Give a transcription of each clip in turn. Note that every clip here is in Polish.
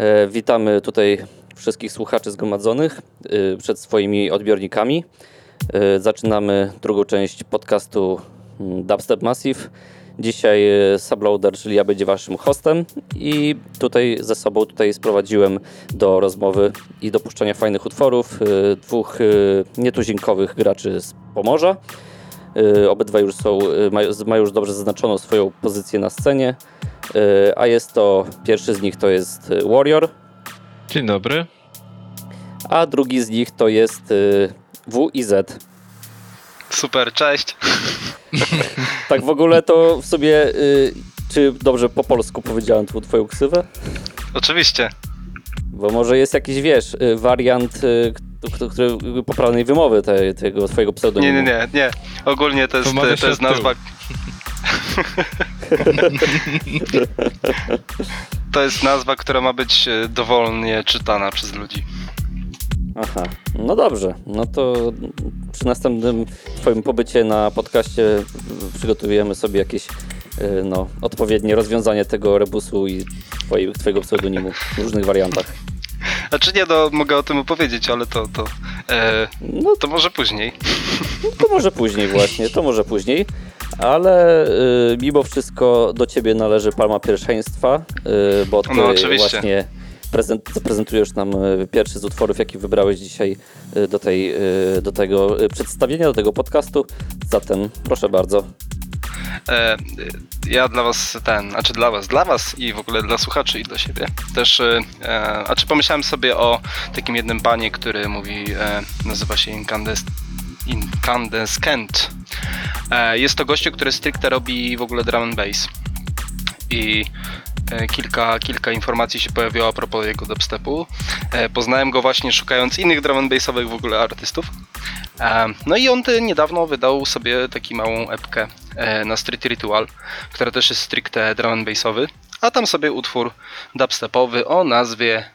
E, Witamy tutaj wszystkich słuchaczy zgromadzonych e, przed swoimi odbiornikami. E, Zaczynamy drugą część podcastu mm, Dubstep Massive. Dzisiaj Subloader, czyli ja będzie waszym hostem i tutaj ze sobą tutaj sprowadziłem do rozmowy i dopuszczenia fajnych utworów dwóch nietuzinkowych graczy z Pomorza. E, Obydwaj już są, e, mają, już dobrze zaznaczoną swoją pozycję na scenie. E, A jest to, pierwszy z nich to jest Warrior, Dzień dobry. a drugi z nich to jest W i Z. Super, cześć. Tak w ogóle to w sobie, czy dobrze po polsku powiedziałem tu twoją ksywę? Oczywiście. Bo może jest jakiś, wiesz, wariant e, k- który, poprawnej wymowy te, tego twojego Nie, pseudonimu. nie, nie, nie. Ogólnie to jest, to jest nazwa. to jest nazwa, która ma być e, dowolnie czytana przez ludzi. Aha, no dobrze. No to przy następnym twoim pobycie na podcaście przygotujemy sobie jakieś y, no, odpowiednie rozwiązanie tego rebusu i twojej, twojego pseudonimu w różnych wariantach. Znaczy nie, no, mogę o tym opowiedzieć, ale to, to, e, No to może później. to może później właśnie, to może później. Ale y, mimo wszystko do ciebie należy palma pierwszeństwa, y, bo ty No, oczywiście. właśnie prezent, zaprezentujesz nam y, pierwszy z utworów, jaki wybrałeś dzisiaj y, do, tej, y, do tego przedstawienia, do tego podcastu. Zatem proszę bardzo. E, ja dla was ten, znaczy dla was, dla was i w ogóle dla słuchaczy i dla siebie też, e, e, a czy pomyślałem sobie o takim jednym panie, który mówi, nazywa się Incandes, Incandescent. Jest to gościu, który stricte robi w ogóle drum and bass i kilka, kilka informacji się pojawiło a propos jego dubstepu. Poznałem go właśnie szukając innych drum and bassowych w ogóle artystów. E, No i on niedawno wydał sobie taki małą epkę e, na Street Ritual, która też jest stricte drum and bassowy, a tam sobie utwór dubstepowy o nazwie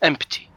Empty.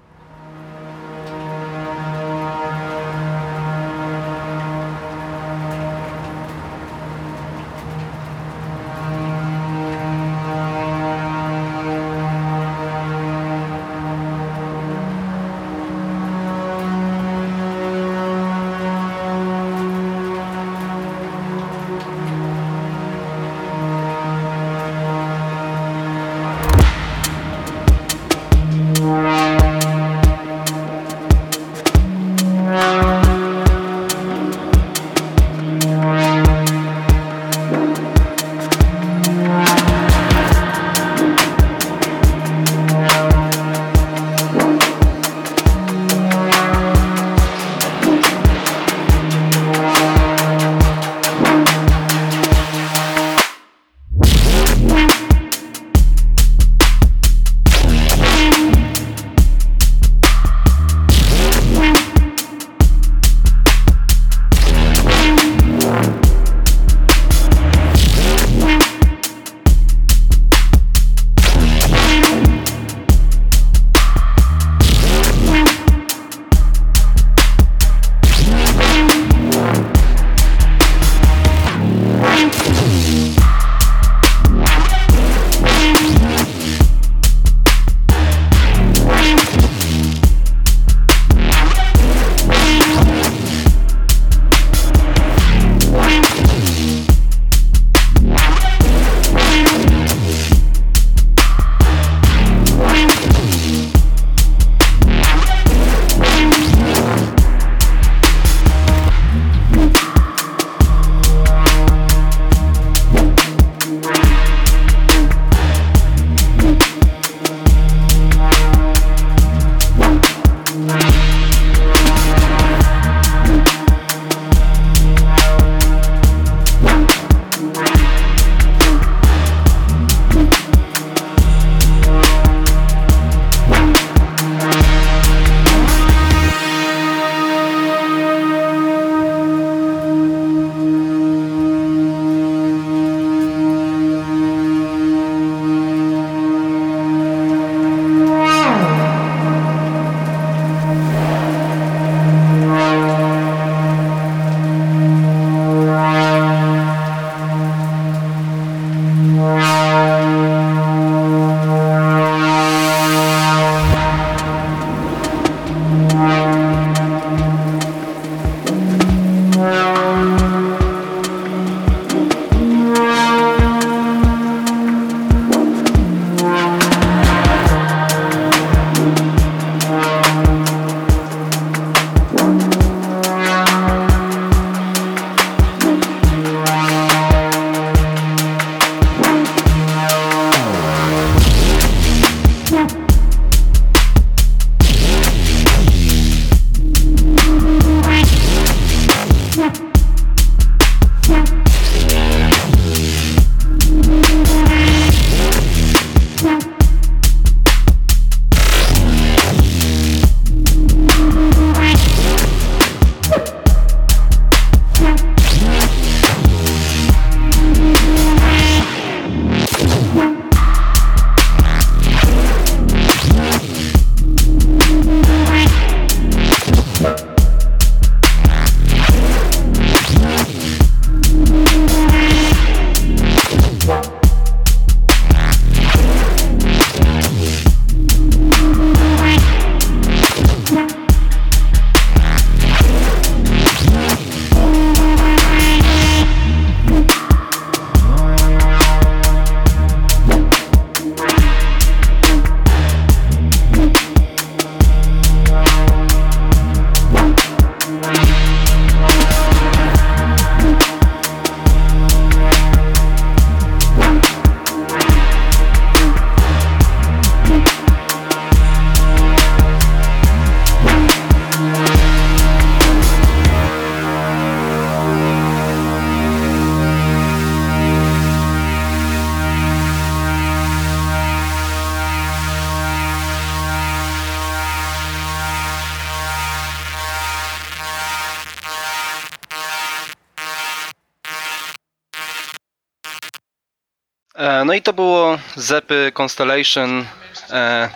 No i to było Zepy Constellation, e,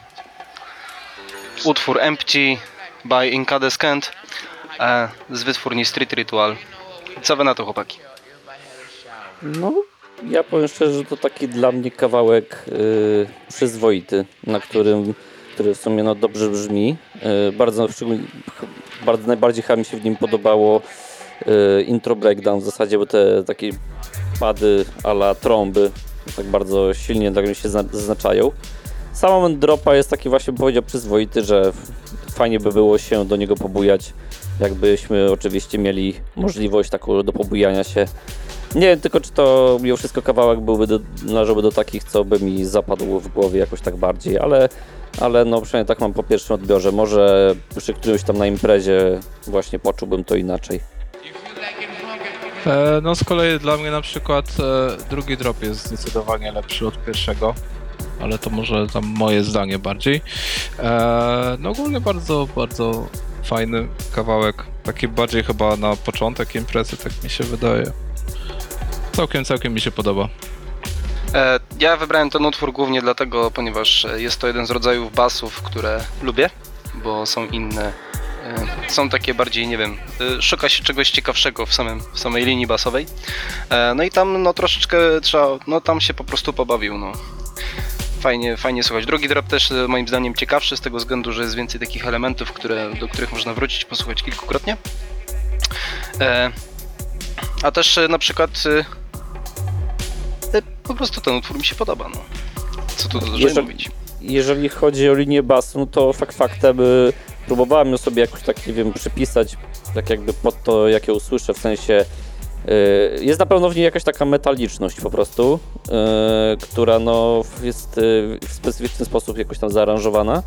utwór Empty by Incandescent e, z wytwórni Street Ritual. Co wy na to chłopaki? No, ja powiem szczerze, że to taki dla mnie kawałek y, przyzwoity, na którym, który w sumie no, dobrze brzmi. Y, bardzo, bardzo najbardziej mi się w nim podobało intro breakdown w zasadzie, bo te takie pady ala trąby tak bardzo silnie dla mnie się zna- zaznaczają. Sam moment dropa jest taki właśnie, powiedział, przyzwoity, że fajnie by było się do niego pobujać, jakbyśmy oczywiście mieli możliwość taką do pobujania się nie wiem tylko, czy to mimo wszystko kawałek byłby do, należałby do takich, co by mi zapadł w głowie jakoś tak bardziej, ale, ale no przynajmniej tak mam po pierwszym odbiorze. Może przy którymś tam na imprezie właśnie poczułbym to inaczej. E, no z kolei dla mnie na przykład e, drugi drop jest zdecydowanie lepszy od pierwszego, ale to może tam moje zdanie bardziej. E, no ogólnie bardzo, bardzo fajny kawałek, taki bardziej chyba na początek imprezy, tak mi się wydaje. Całkiem, całkiem mi się podoba. Ja wybrałem ten utwór głównie dlatego, ponieważ jest to jeden z rodzajów basów, które lubię, bo są inne. E, Są takie bardziej, nie wiem, e, szuka się czegoś ciekawszego w, samym, w samej linii basowej. E, No i tam no troszeczkę trzeba, no tam się po prostu pobawił, no. Fajnie, fajnie słuchać. Drugi drop też moim zdaniem ciekawszy z tego względu, że jest więcej takich elementów, które, do których można wrócić, posłuchać kilkukrotnie. A też na przykład po prostu ten utwór mi się podoba, no. Co tu dużo Jeżeli- mówić. Jeżeli chodzi o linię basu, no to fakt faktem próbowałem ją sobie jakoś tak, nie wiem, przypisać, tak jakby pod to, jak ją usłyszę, w sensie y, jest na pewno w niej jakaś taka metaliczność po prostu, y, która no jest y, w specyficzny sposób jakoś tam zaaranżowana.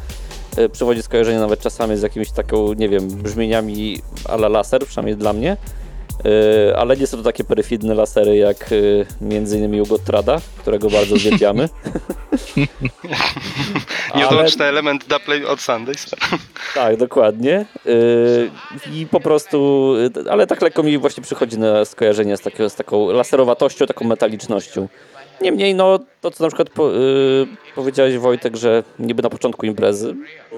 Y, Przywodzi skojarzenie nawet czasami z jakimiś taką, nie wiem, brzmieniami ala laser, przynajmniej dla mnie. Y, Ale nie są to takie perfidne lasery jak y, między innymi u Gottrada, którego bardzo uwielbiamy. Nieodłączny element Duplay od Sundays. Tak, dokładnie. Yy, I po prostu, ale tak lekko mi właśnie przychodzi na skojarzenie z, takiego, z taką laserowatością, taką metalicznością. Niemniej, no, to co na przykład po, yy, powiedziałeś Wojtek, że niby na początku imprezy,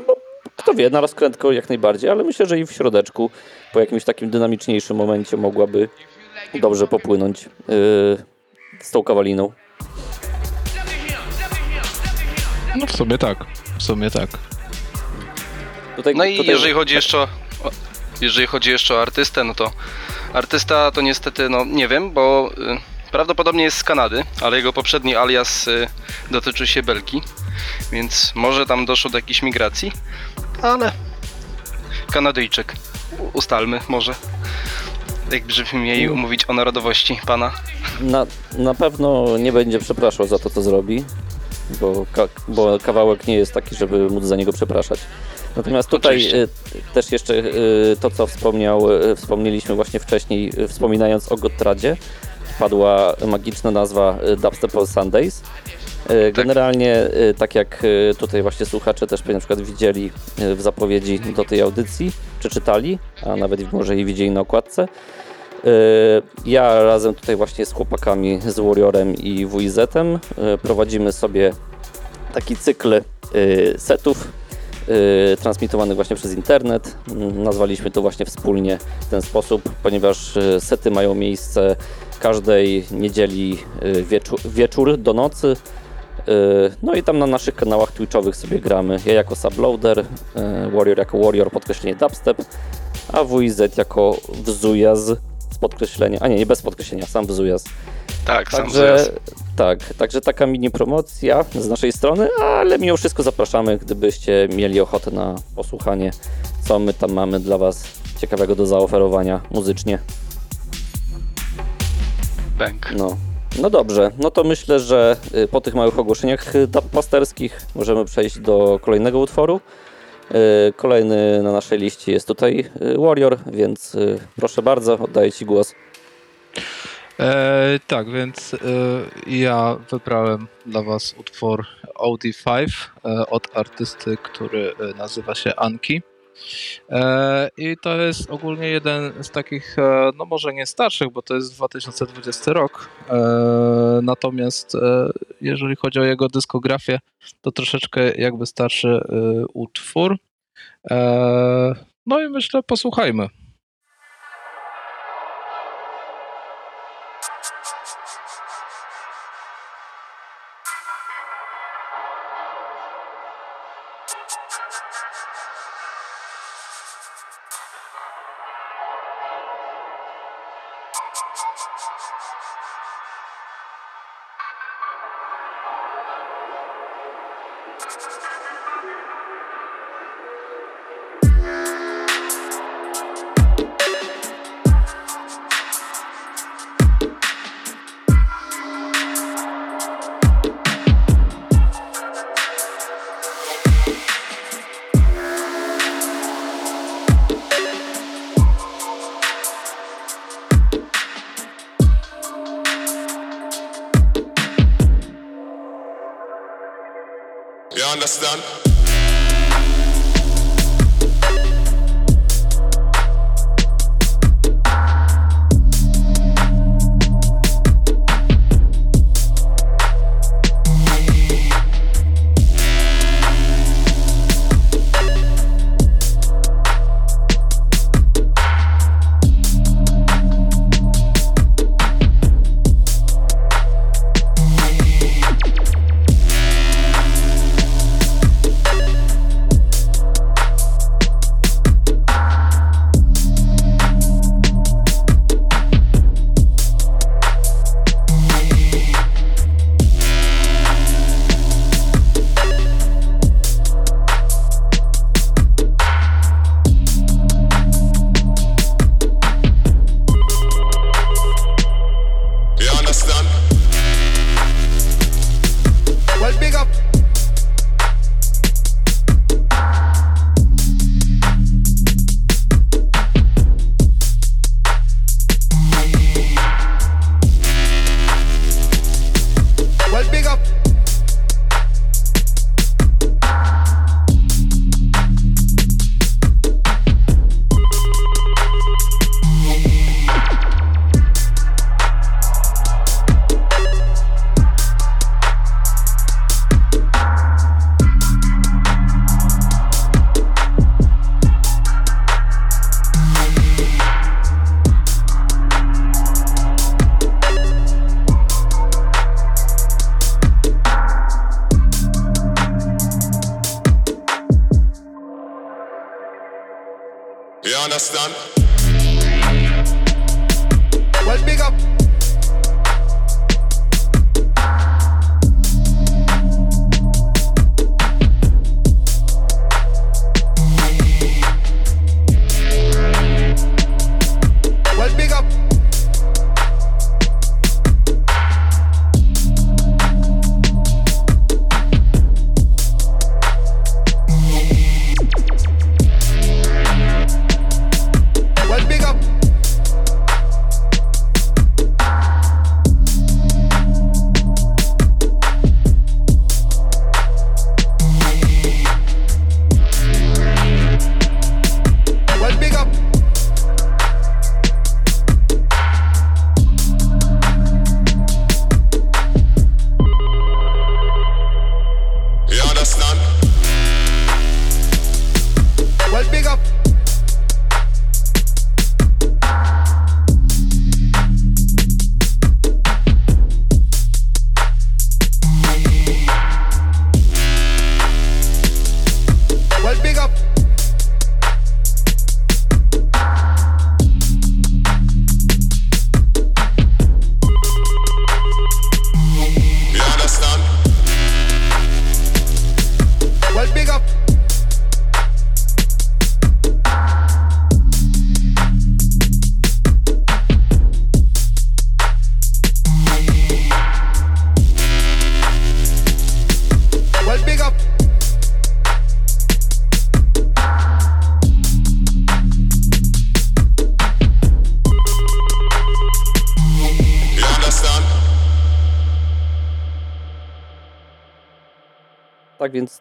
no, kto wie, na rozkrętką jak najbardziej, ale myślę, że i w środeczku, po jakimś takim dynamiczniejszym momencie mogłaby dobrze popłynąć yy, z tą kawaliną. No w sumie tak, w sumie tak. Tutaj, No i tutaj- jeżeli chodzi jeszcze o, o- jeżeli chodzi jeszcze o artystę, no to artysta to niestety, no nie wiem, bo y, prawdopodobnie jest z Kanady, ale jego poprzedni alias y, dotyczy się Belgii, więc może tam doszło do jakiejś migracji, ale Kanadyjczyk, ustalmy może. Jakbyśmy mieli umówić o narodowości pana. Na, na pewno nie będzie przepraszał za to, co zrobi, bo, ka, bo kawałek nie jest taki, żeby móc za niego przepraszać. Natomiast tutaj Oczywiście. y, też jeszcze y, to, co wspomniał, y, wspomnieliśmy właśnie wcześniej, wspominając o Gottradzie, padła magiczna nazwa Dubstep on Sundays. Y, Generalnie, y, tak jak y, tutaj właśnie słuchacze też na przykład widzieli w zapowiedzi do tej audycji, czy czytali, a nawet może i widzieli na okładce, Ja razem tutaj właśnie z chłopakami, z Warriorem i y, prowadzimy sobie taki cykl setów transmitowanych właśnie przez internet. Nazwaliśmy to właśnie wspólnie w ten sposób, ponieważ sety mają miejsce każdej niedzieli wieczór, wieczór do nocy. Y, No i tam na naszych kanałach twitchowych sobie gramy. Ja jako subloader, y, Warrior jako Warrior, podkreślenie dubstep, a WZ jako wzujaz z podkreślenia, a nie, nie bez podkreślenia, sam wzujaz. Tak, sam Także, zjazd. tak, także taka mini promocja z naszej strony, ale mimo wszystko zapraszamy, gdybyście mieli ochotę na posłuchanie, co my tam mamy dla Was ciekawego do zaoferowania muzycznie. Bank. No. No dobrze, no to myślę, że y, po tych małych ogłoszeniach y, dubmasterskich możemy przejść do kolejnego utworu. Y, Kolejny na naszej liście jest tutaj Warrior, więc proszę bardzo, oddaję Ci głos. E, tak, więc e, ja wybrałem dla Was utwór OD5 e, od artysty, który nazywa się Anki. E, I to jest ogólnie jeden z takich, e, no może nie starszych, bo to jest 2020 rok. E, Natomiast jeżeli chodzi o jego dyskografię, to troszeczkę jakby starszy utwór. No i myślę, posłuchajmy.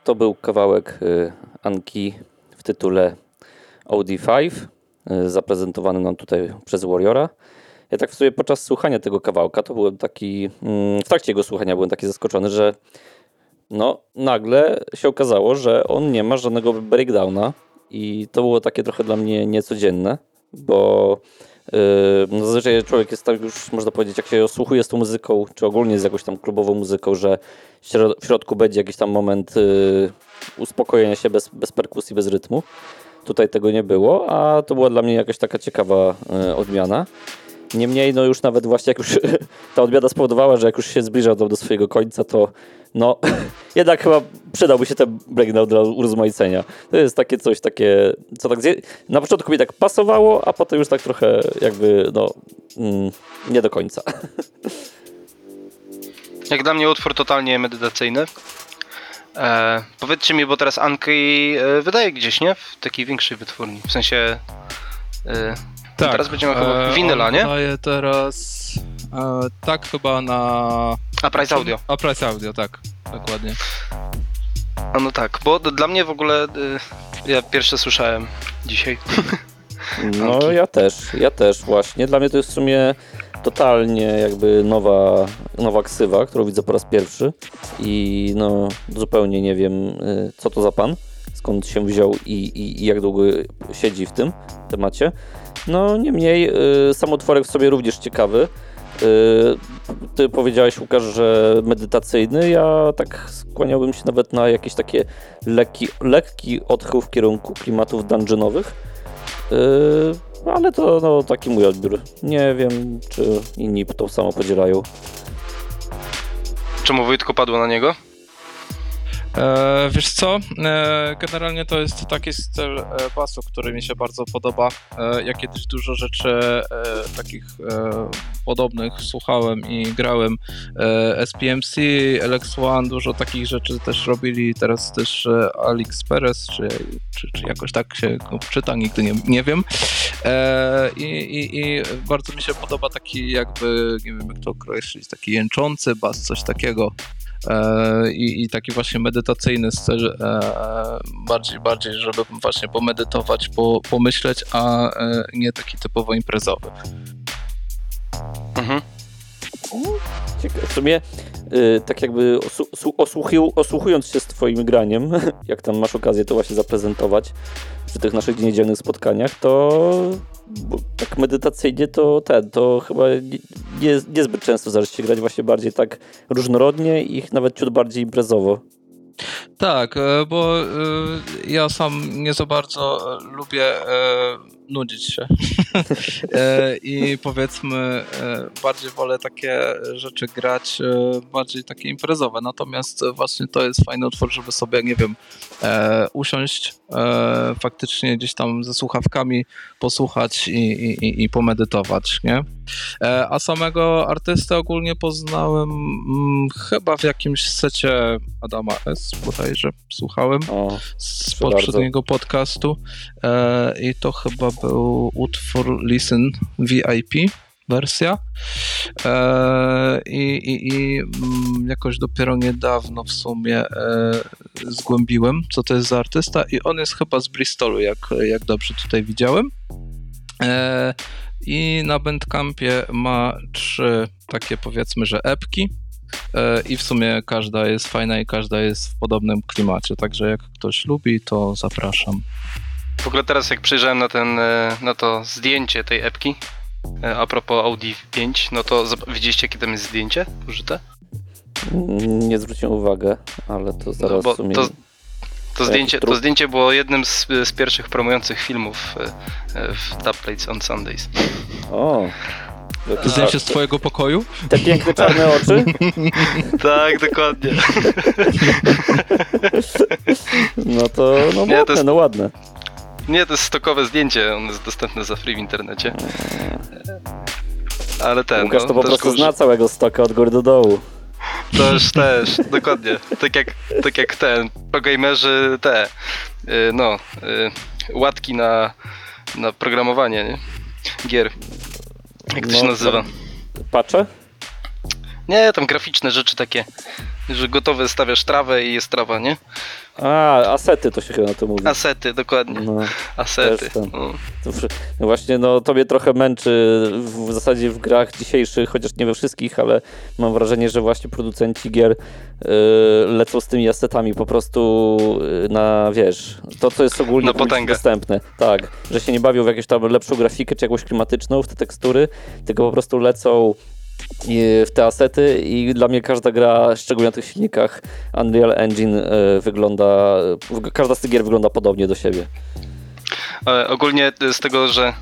To był kawałek y, Anki w tytule OD5, y, zaprezentowany nam tutaj przez Warriora. Ja tak w sobie podczas słuchania tego kawałka, to byłem taki, mm, w trakcie jego słuchania byłem taki zaskoczony, że no nagle się okazało, że on nie ma żadnego breakdowna i to było takie trochę dla mnie niecodzienne, bo no zazwyczaj człowiek jest tak już, można powiedzieć, jak się osłuchuje z tą muzyką, czy ogólnie z jakąś tam klubową muzyką, że w środku będzie jakiś tam moment yy, uspokojenia się bez, bez perkusji, bez rytmu. Tutaj tego nie było, a to była dla mnie jakaś taka ciekawa yy, odmiana. Niemniej, no już nawet właśnie jak już ta odmiana spowodowała, że jak już się zbliżał do, do swojego końca, to no jednak chyba przydałby się ten breakdown dla urozmaicenia. To jest takie coś takie, co tak zje... na początku mi tak pasowało, a potem już tak trochę jakby, no mm, nie do końca. Jak dla mnie utwór totalnie medytacyjny. E, powiedzcie mi, bo teraz Anki e, wydaje gdzieś, nie? W takiej większej wytwórni. W sensie. E, Tak. Teraz będziemy chyba e, winyla, nie? Wydaje teraz. E, tak, chyba na. A Price Audio. A Price Audio, tak. Dokładnie. A no tak, bo d- dla mnie w ogóle. E, ja pierwsze słyszałem dzisiaj. No ja też, ja też właśnie. Dla mnie to jest w sumie totalnie jakby nowa, nowa ksywa, którą widzę po raz pierwszy i no zupełnie nie wiem y, co to za pan, skąd się wziął i, i, i jak długo siedzi w tym temacie. No niemniej y, sam utworek w sobie również ciekawy. Y, Ty powiedziałeś Łukasz, że medytacyjny, ja tak skłaniałbym się nawet na jakieś takie lekki, lekki odchył w kierunku klimatów dungeonowych. Yy, ale to no, taki mój odbiór. Nie wiem, czy inni to samo podzielają. Czemu Wojtko padło na niego? E, wiesz co? E, generalnie to jest taki styl e, basu, który mi się bardzo podoba. Ja kiedyś dużo rzeczy takich podobnych słuchałem i grałem. SPMC, LX1, dużo takich rzeczy też robili. Teraz też Alex Perez, czy, czy, czy jakoś tak się go czyta, nigdy nie, nie wiem. I, i, I bardzo mi się podoba taki jakby, nie wiem jak to określić, taki jęczący bas, coś takiego. E, i, i taki właśnie medytacyjny styl, e, bardziej, bardziej, żeby właśnie pomedytować, po, pomyśleć, a e, nie taki typowo imprezowy. Mhm. Cieka- W sumie, y, tak jakby osu- osłuchując się z Twoim graniem, jak tam masz okazję to właśnie zaprezentować przy tych naszych niedzielnych spotkaniach, to tak medytacyjnie to ten, to chyba nie, nie, niezbyt często zdarza się grać, właśnie bardziej tak różnorodnie i nawet ciut bardziej imprezowo. Tak, e, bo e, ja sam nie za bardzo e, lubię nudzić się. E, I powiedzmy, e, bardziej wolę takie rzeczy grać, e, bardziej takie imprezowe. Natomiast właśnie to jest fajny utwór, żeby sobie, nie wiem, usiąść e, faktycznie gdzieś tam ze słuchawkami, posłuchać i, i, i- pomedytować, nie? E, A samego artystę ogólnie poznałem mm, chyba w jakimś secie Adama S. bodajże słuchałem O, z bardzo. poprzedniego podcastu e, i to chyba był utwór Listen VIP wersja e, i, i, i mm, jakoś dopiero niedawno w sumie e, zgłębiłem, co to jest za artysta i on jest chyba z Bristolu, jak, jak dobrze tutaj widziałem. E, I na Bandcampie ma trzy takie powiedzmy, że epki. I w sumie każda jest fajna i każda jest w podobnym klimacie, także jak ktoś lubi, to zapraszam. W ogóle teraz jak przejrzałem na, ten, na to zdjęcie tej epki, a propos Audi 5, no to widzieliście jakie tam jest zdjęcie użyte? nie zwróciłem uwagę, ale to zaraz No bo w sumie... to, to, zdjęcie, to zdjęcie było jednym z, z pierwszych promujących filmów e, e, w Dub Plates on Sundays. O, Zdjęcie z twojego pokoju? te piękne czarne oczy? tak, dokładnie. No to no, Nie, to ładne, jest- no ładne. Nie, to jest stokowe zdjęcie, ono jest dostępne za free w internecie. Ale ten, Łukasz no, to po też prostu uży- zna całego stoka od góry do dołu. Też, też, dokładnie. Tak jak, tak jak ten, progamerzy te, y, no, y, łatki na, na programowanie, nie? Gier. Jak to No, się nazywa? Patrzę? Nie, tam graficzne rzeczy takie, że gotowe stawiasz trawę i jest trawa, nie? A, asety to się chyba na to mówi. Asety, dokładnie. No, Asety. No. no właśnie, no to mnie trochę męczy w, zasadzie w grach dzisiejszych, chociaż nie we wszystkich, ale mam wrażenie, że właśnie producenci gier y, lecą z tymi asetami po prostu y, na, wiesz, to co jest ogólnie dostępne. Tak, że się nie bawią w jakąś tam lepszą grafikę czy jakąś klimatyczną w te tekstury, tylko po prostu lecą w te asety i dla mnie każda gra, szczególnie na tych silnikach Unreal Engine y, wygląda, każda z tych gier wygląda podobnie do siebie. E, ogólnie z tego, że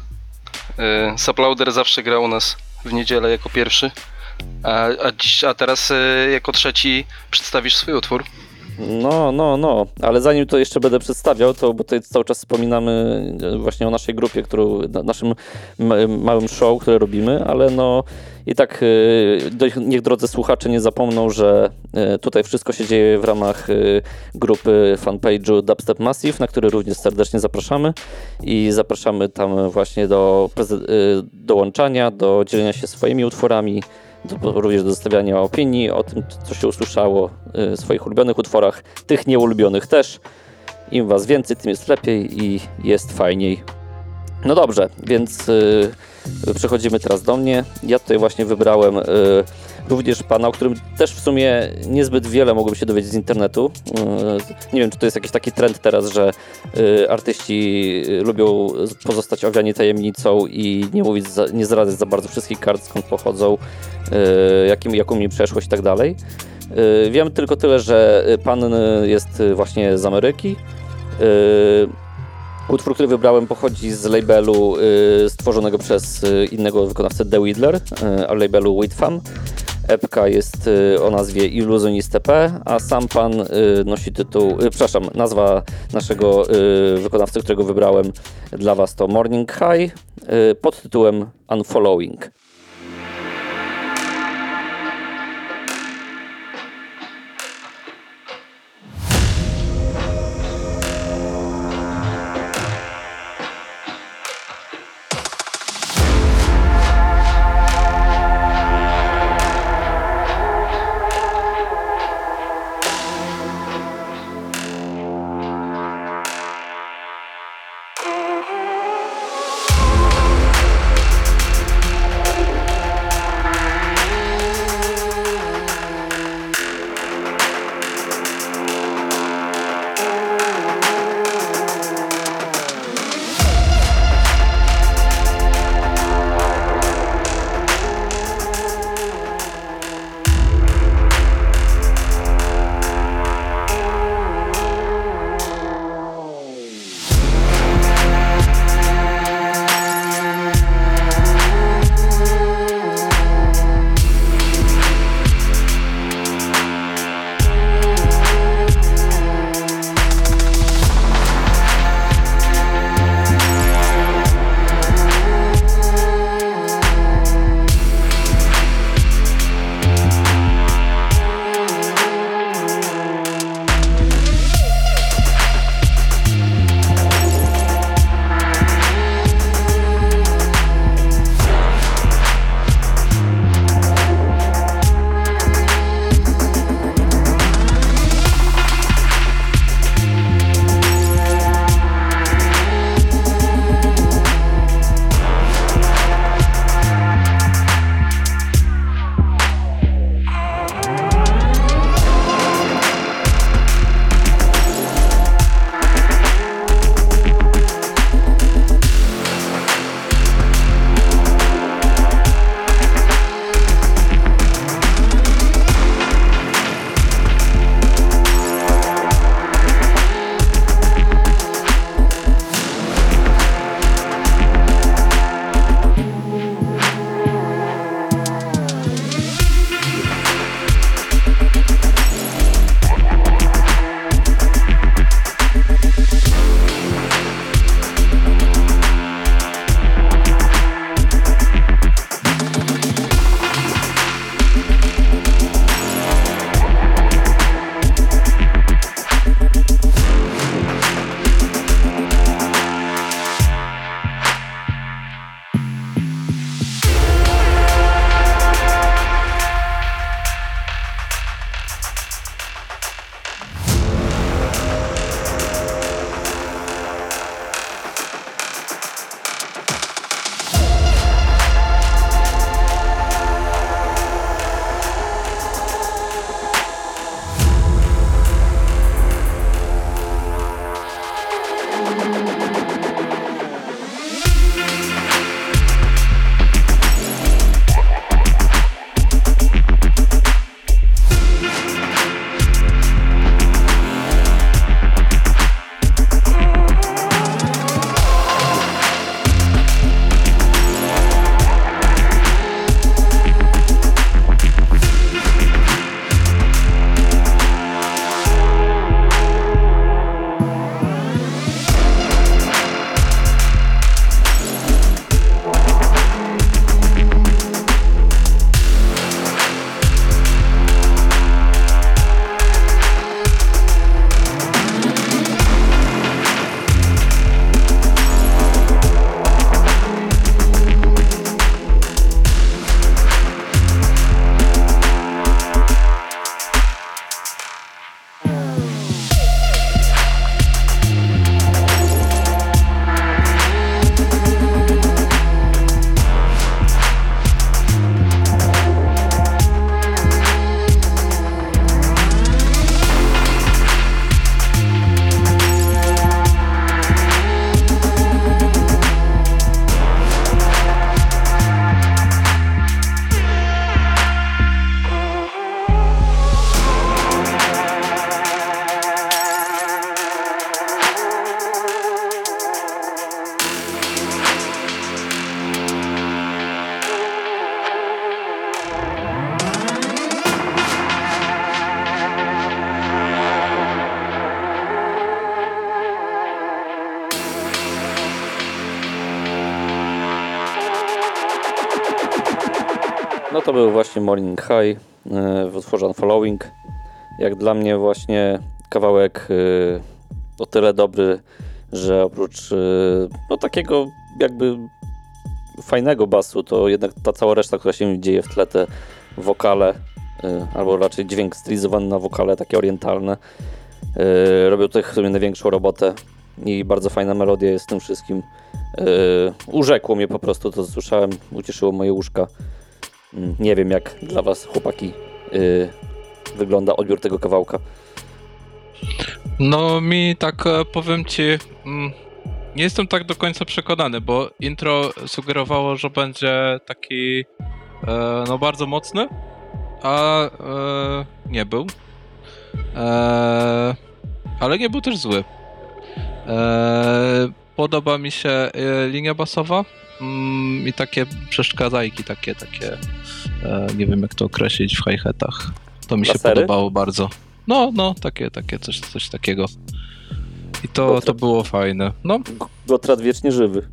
e, Sublauder zawsze grał u nas w niedzielę jako pierwszy, a, a, dziś, a teraz e, jako trzeci przedstawisz swój utwór. No, no, no, ale zanim to jeszcze będę przedstawiał, to bo tutaj cały czas wspominamy e, właśnie o naszej grupie, którą, na- naszym ma- małym show, które robimy, ale no i tak e, niech drodzy słuchacze nie zapomną, że e, tutaj wszystko się dzieje w ramach grupy fanpage'u Dubstep Massive, na który również serdecznie zapraszamy. I zapraszamy tam właśnie do dołączania, do dzielenia się swoimi utworami, również do zostawiania opinii o tym, co się usłyszało, y, swoich ulubionych utworach, tych nieulubionych też. Im was więcej, tym jest lepiej i jest fajniej. No dobrze, więc y, przechodzimy teraz do mnie. Ja tutaj właśnie wybrałem y, również pana, o którym też w sumie niezbyt wiele mogłem się dowiedzieć z internetu. Y, nie wiem, czy to jest jakiś taki trend teraz, że y, artyści y, lubią pozostać owiani tajemnicą i nie mówić, nie zdradzać za bardzo wszystkich kart, skąd pochodzą, jakim, jaką mi przeszłość i tak dalej. Wiem tylko tyle, że pan jest właśnie z Ameryki. Utwór, który wybrałem, pochodzi z labelu stworzonego przez innego wykonawcę The Whittler, y, a labelu Whitfam. Epka jest y, o nazwie Illusionist P, a sam pan y, nosi tytuł, y, przepraszam, nazwa naszego wykonawcy, którego wybrałem dla was to Morning High pod tytułem Unfollowing. To był właśnie Morning High e, w utworze Unfollowing. Jak dla mnie właśnie kawałek e, o tyle dobry, że oprócz e, no takiego jakby fajnego basu, to jednak ta cała reszta, która się dzieje w tle, te wokale, e, albo raczej dźwięk stylizowany na wokale, takie orientalne, e, robią tutaj sobie największą robotę i bardzo fajna melodia jest w tym wszystkim. E, Urzekło mnie po prostu to, co słyszałem, ucieszyło moje uszka. Mm, Nie wiem, jak dla Was, chłopaki, yy, wygląda odbiór tego kawałka. No mi tak e, powiem ci, mm, nie jestem tak do końca przekonany, bo intro sugerowało, że będzie taki e, no bardzo mocny, a e, nie był. Ale nie był też zły. Podoba mi się linia basowa mm, i takie przeszkadzajki, takie, takie e, nie wiem jak to określić w hi-hatach. To mi się Lasery? podobało bardzo. No, no, takie, takie, coś, coś takiego. I to, to było fajne. No, Gotrat wiecznie żywy.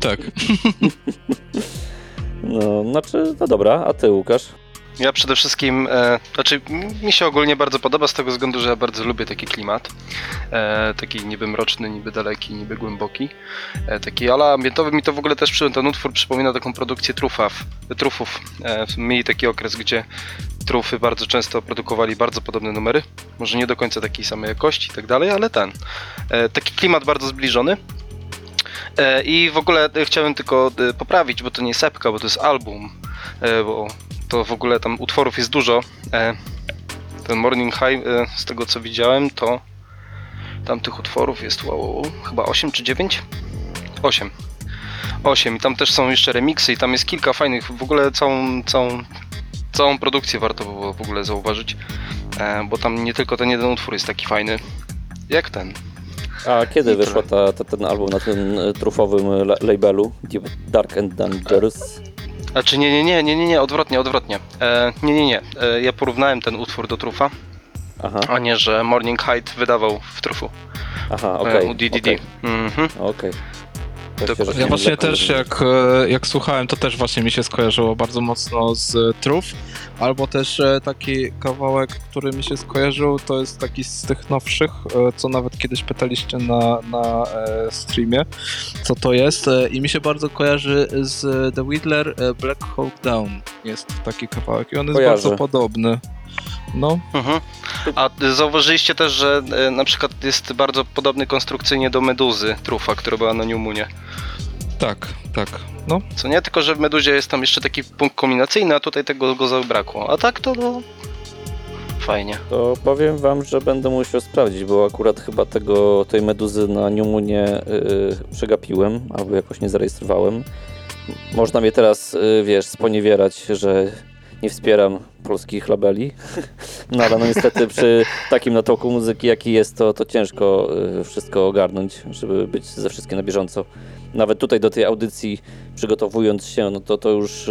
tak. No, znaczy, no dobra, a Ty, Łukasz? Ja przede wszystkim, e, znaczy mi się ogólnie bardzo podoba z tego względu, że ja bardzo lubię taki klimat. E, taki niby mroczny, niby daleki, niby głęboki. E, taki ale ambientowy mi to w ogóle też przy, ten utwór przypomina taką produkcję trufaw, trufów. E, mieli taki okres, gdzie trufy bardzo często produkowali bardzo podobne numery. Może nie do końca takiej samej jakości i tak dalej, ale ten. E, taki klimat bardzo zbliżony. E, I w ogóle e, chciałem tylko e, poprawić, bo to nie sepka, bo to jest album. Bo to w ogóle tam utworów jest dużo. E, ten Morning High, e, z tego co widziałem, to tam tych utworów jest wow, chyba 8 czy 9? 8. 8 i tam też są jeszcze remiksy i tam jest kilka fajnych, w ogóle całą, całą, całą produkcję warto było w ogóle zauważyć, e, bo tam nie tylko ten jeden utwór jest taki fajny, jak ten. A kiedy I wyszła ta, ta, ten album na tym trufowym la- labelu? Deep Dark and Dangerous? A czy nie, nie, nie, nie, nie, nie, odwrotnie, odwrotnie. E, nie, nie, nie. E, ja porównałem ten utwór do Trufa, Aha, a nie, że Morning Height wydawał w Trufu. aha, e, okej. u DDD. okej, Mhm. Okej. Ja właśnie też jak, e, jak słuchałem, to też właśnie mi się skojarzyło bardzo mocno z e, Truf, albo też e, taki kawałek, który mi się skojarzył, to jest taki z tych nowszych, co nawet kiedyś pytaliście na, na streamie, co to jest. I mi się bardzo kojarzy z The Whittler Black Hawk Down, jest taki kawałek i on jest Kojarzę. bardzo podobny. No, Mhm. A zauważyliście też, że y, na przykład jest bardzo podobny konstrukcyjnie do Meduzy Trufa, która była na New Moonie. tak, tak, no. Co nie? Tylko, że w Meduzie jest tam jeszcze taki punkt kombinacyjny, a tutaj tego go zabrakło. A tak to no... Fajnie. To powiem wam, że będę musiał sprawdzić, bo akurat chyba tego, tej meduzy na Niumunie yy, przegapiłem, albo jakoś nie zarejestrowałem. Można mnie teraz, yy, wiesz, sponiewierać, że nie wspieram polskich labeli, no ale no niestety przy takim natłoku muzyki, jaki jest, to, to ciężko yy, wszystko ogarnąć, żeby być ze wszystkim na bieżąco. Nawet tutaj do tej audycji przygotowując się, no to to już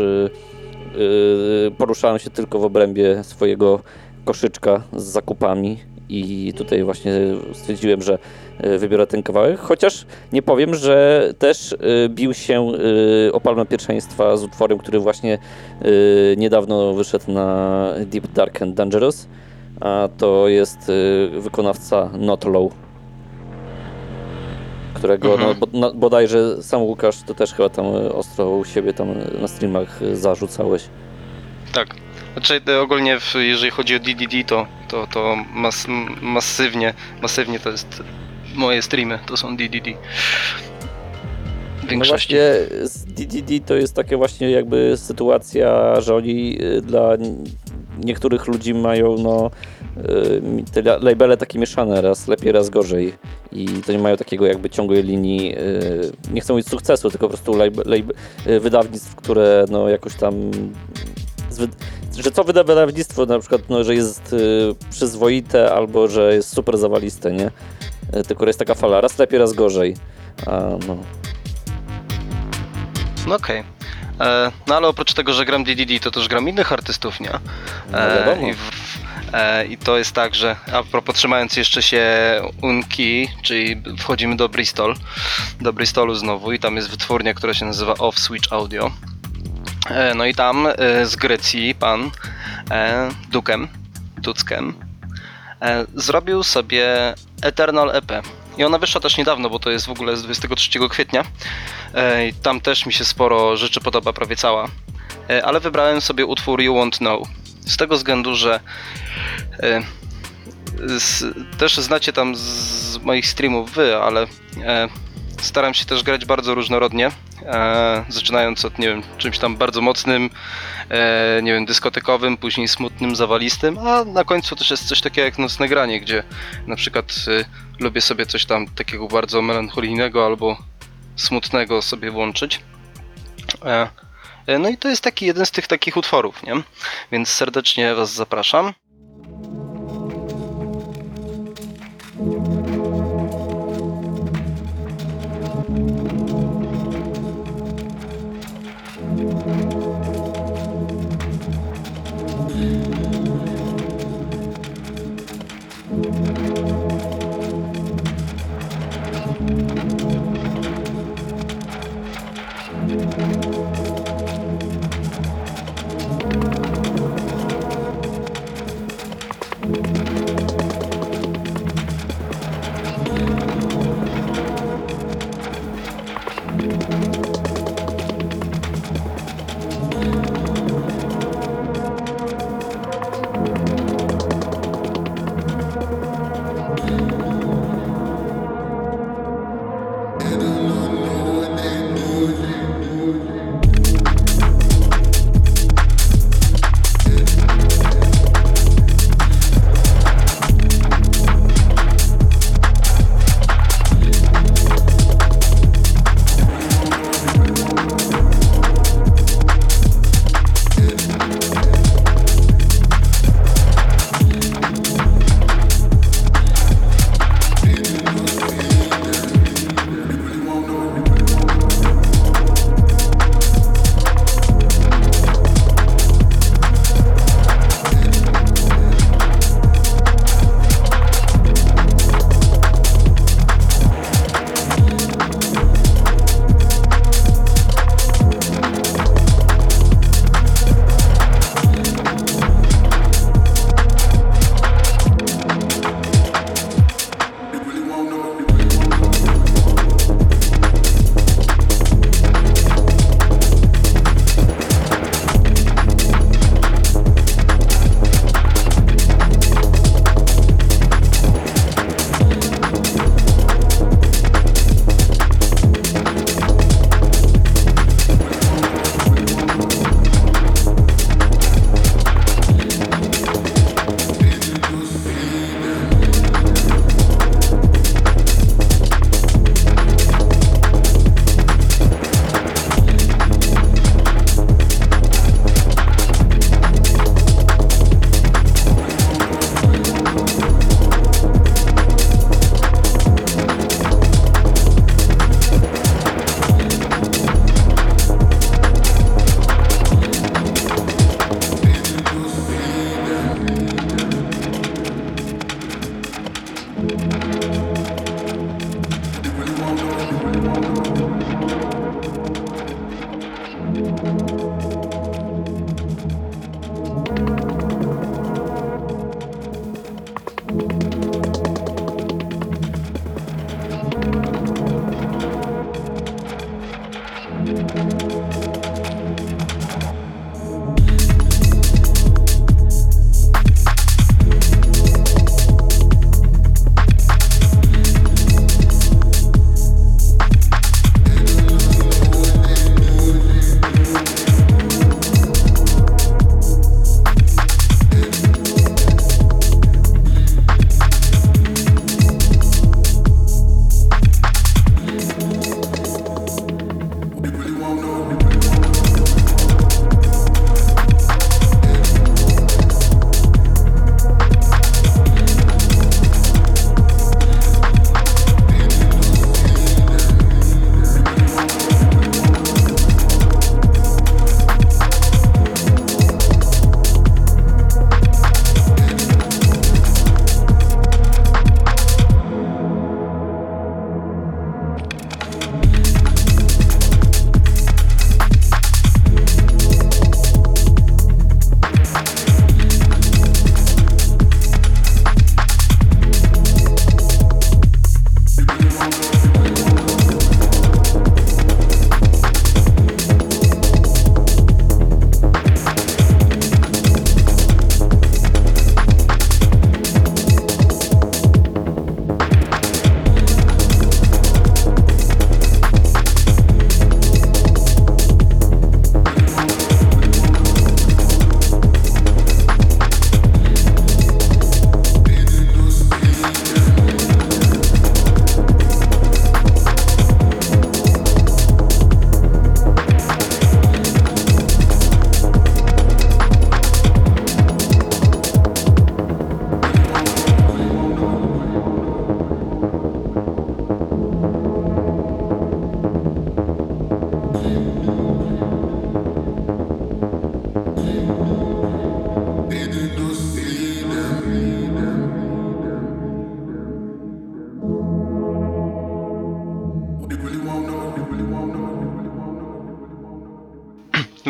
yy, poruszałem się tylko w obrębie swojego koszyczka z zakupami i tutaj właśnie stwierdziłem, że e, wybiorę ten kawałek, chociaż nie powiem, że też e, bił się e, o palmę pierwszeństwa z utworem, który właśnie niedawno wyszedł na Deep Dark and Dangerous, a to jest wykonawca Not Low, którego Mhm. no, bo, na, bodajże sam Łukasz, to też chyba tam ostro u siebie tam na streamach zarzucałeś. Tak. Znaczy y, ogólnie w, jeżeli chodzi o DDD, to, to, to mas, masywnie, masywnie to jest moje streamy, to są DDD. No właśnie z DDD to jest taka właśnie jakby sytuacja, że oni y, dla niektórych ludzi mają no y, te la- labele takie mieszane, raz lepiej, raz gorzej i to nie mają takiego jakby ciągłej linii, y, nie chcę mówić sukcesu, tylko po prostu lab, lab, y, wydawnictw, które no jakoś tam że co wyda wydawnictwo na przykład, no, że jest y, przyzwoite albo że jest super zawaliste, nie? Y, Tylko jest taka fala, raz lepiej, raz gorzej. A, no. No okej. E, No ale oprócz tego, że gram DDD, to też gram innych artystów, nie? No wiadomo. I, w, e, I to jest tak, że a propos trzymając jeszcze się Unki, czyli wchodzimy do Bristol, do Bristolu znowu i tam jest wytwórnia, która się nazywa Off Switch Audio. E, No i tam e, z Grecji pan e, Dukem, Tuckiem, zrobił sobie Eternal EP. I ona wyszła też niedawno, bo to jest w ogóle z 23 kwietnia. I Tam też mi się sporo rzeczy podoba, prawie cała. Ale wybrałem sobie utwór You Won't Know. Z tego względu, że też znacie tam z moich streamów wy, ale staram się też grać bardzo różnorodnie. E, zaczynając od, nie wiem, czymś tam bardzo mocnym, e, nie wiem, dyskotekowym, później smutnym, zawalistym, a na końcu też jest coś takiego jak nocne granie, gdzie na przykład e, lubię sobie coś tam takiego bardzo melancholijnego albo smutnego sobie włączyć. E, e, no i to jest taki jeden z tych takich utworów, nie? Więc serdecznie Was zapraszam.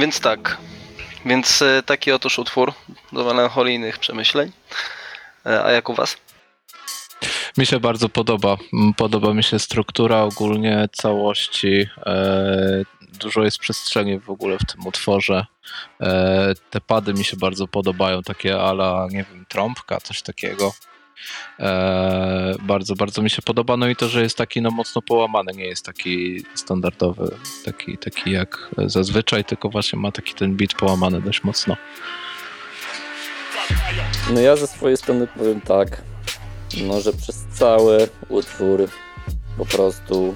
Więc tak. Więc e, taki otóż utwór do melancholijnych przemyśleń. E, A jak u was? Mi się bardzo podoba. Podoba mi się struktura ogólnie całości. E, dużo jest przestrzeni w ogóle w tym utworze. Te pady mi się bardzo podobają, takie ala, nie wiem, trąbka, coś takiego. E, bardzo, bardzo mi się podoba. No i to, że jest taki no, mocno połamany, nie jest taki standardowy, taki, taki jak zazwyczaj, tylko właśnie ma taki ten beat połamany dość mocno. No ja ze swojej strony powiem tak, no że przez cały utwór po prostu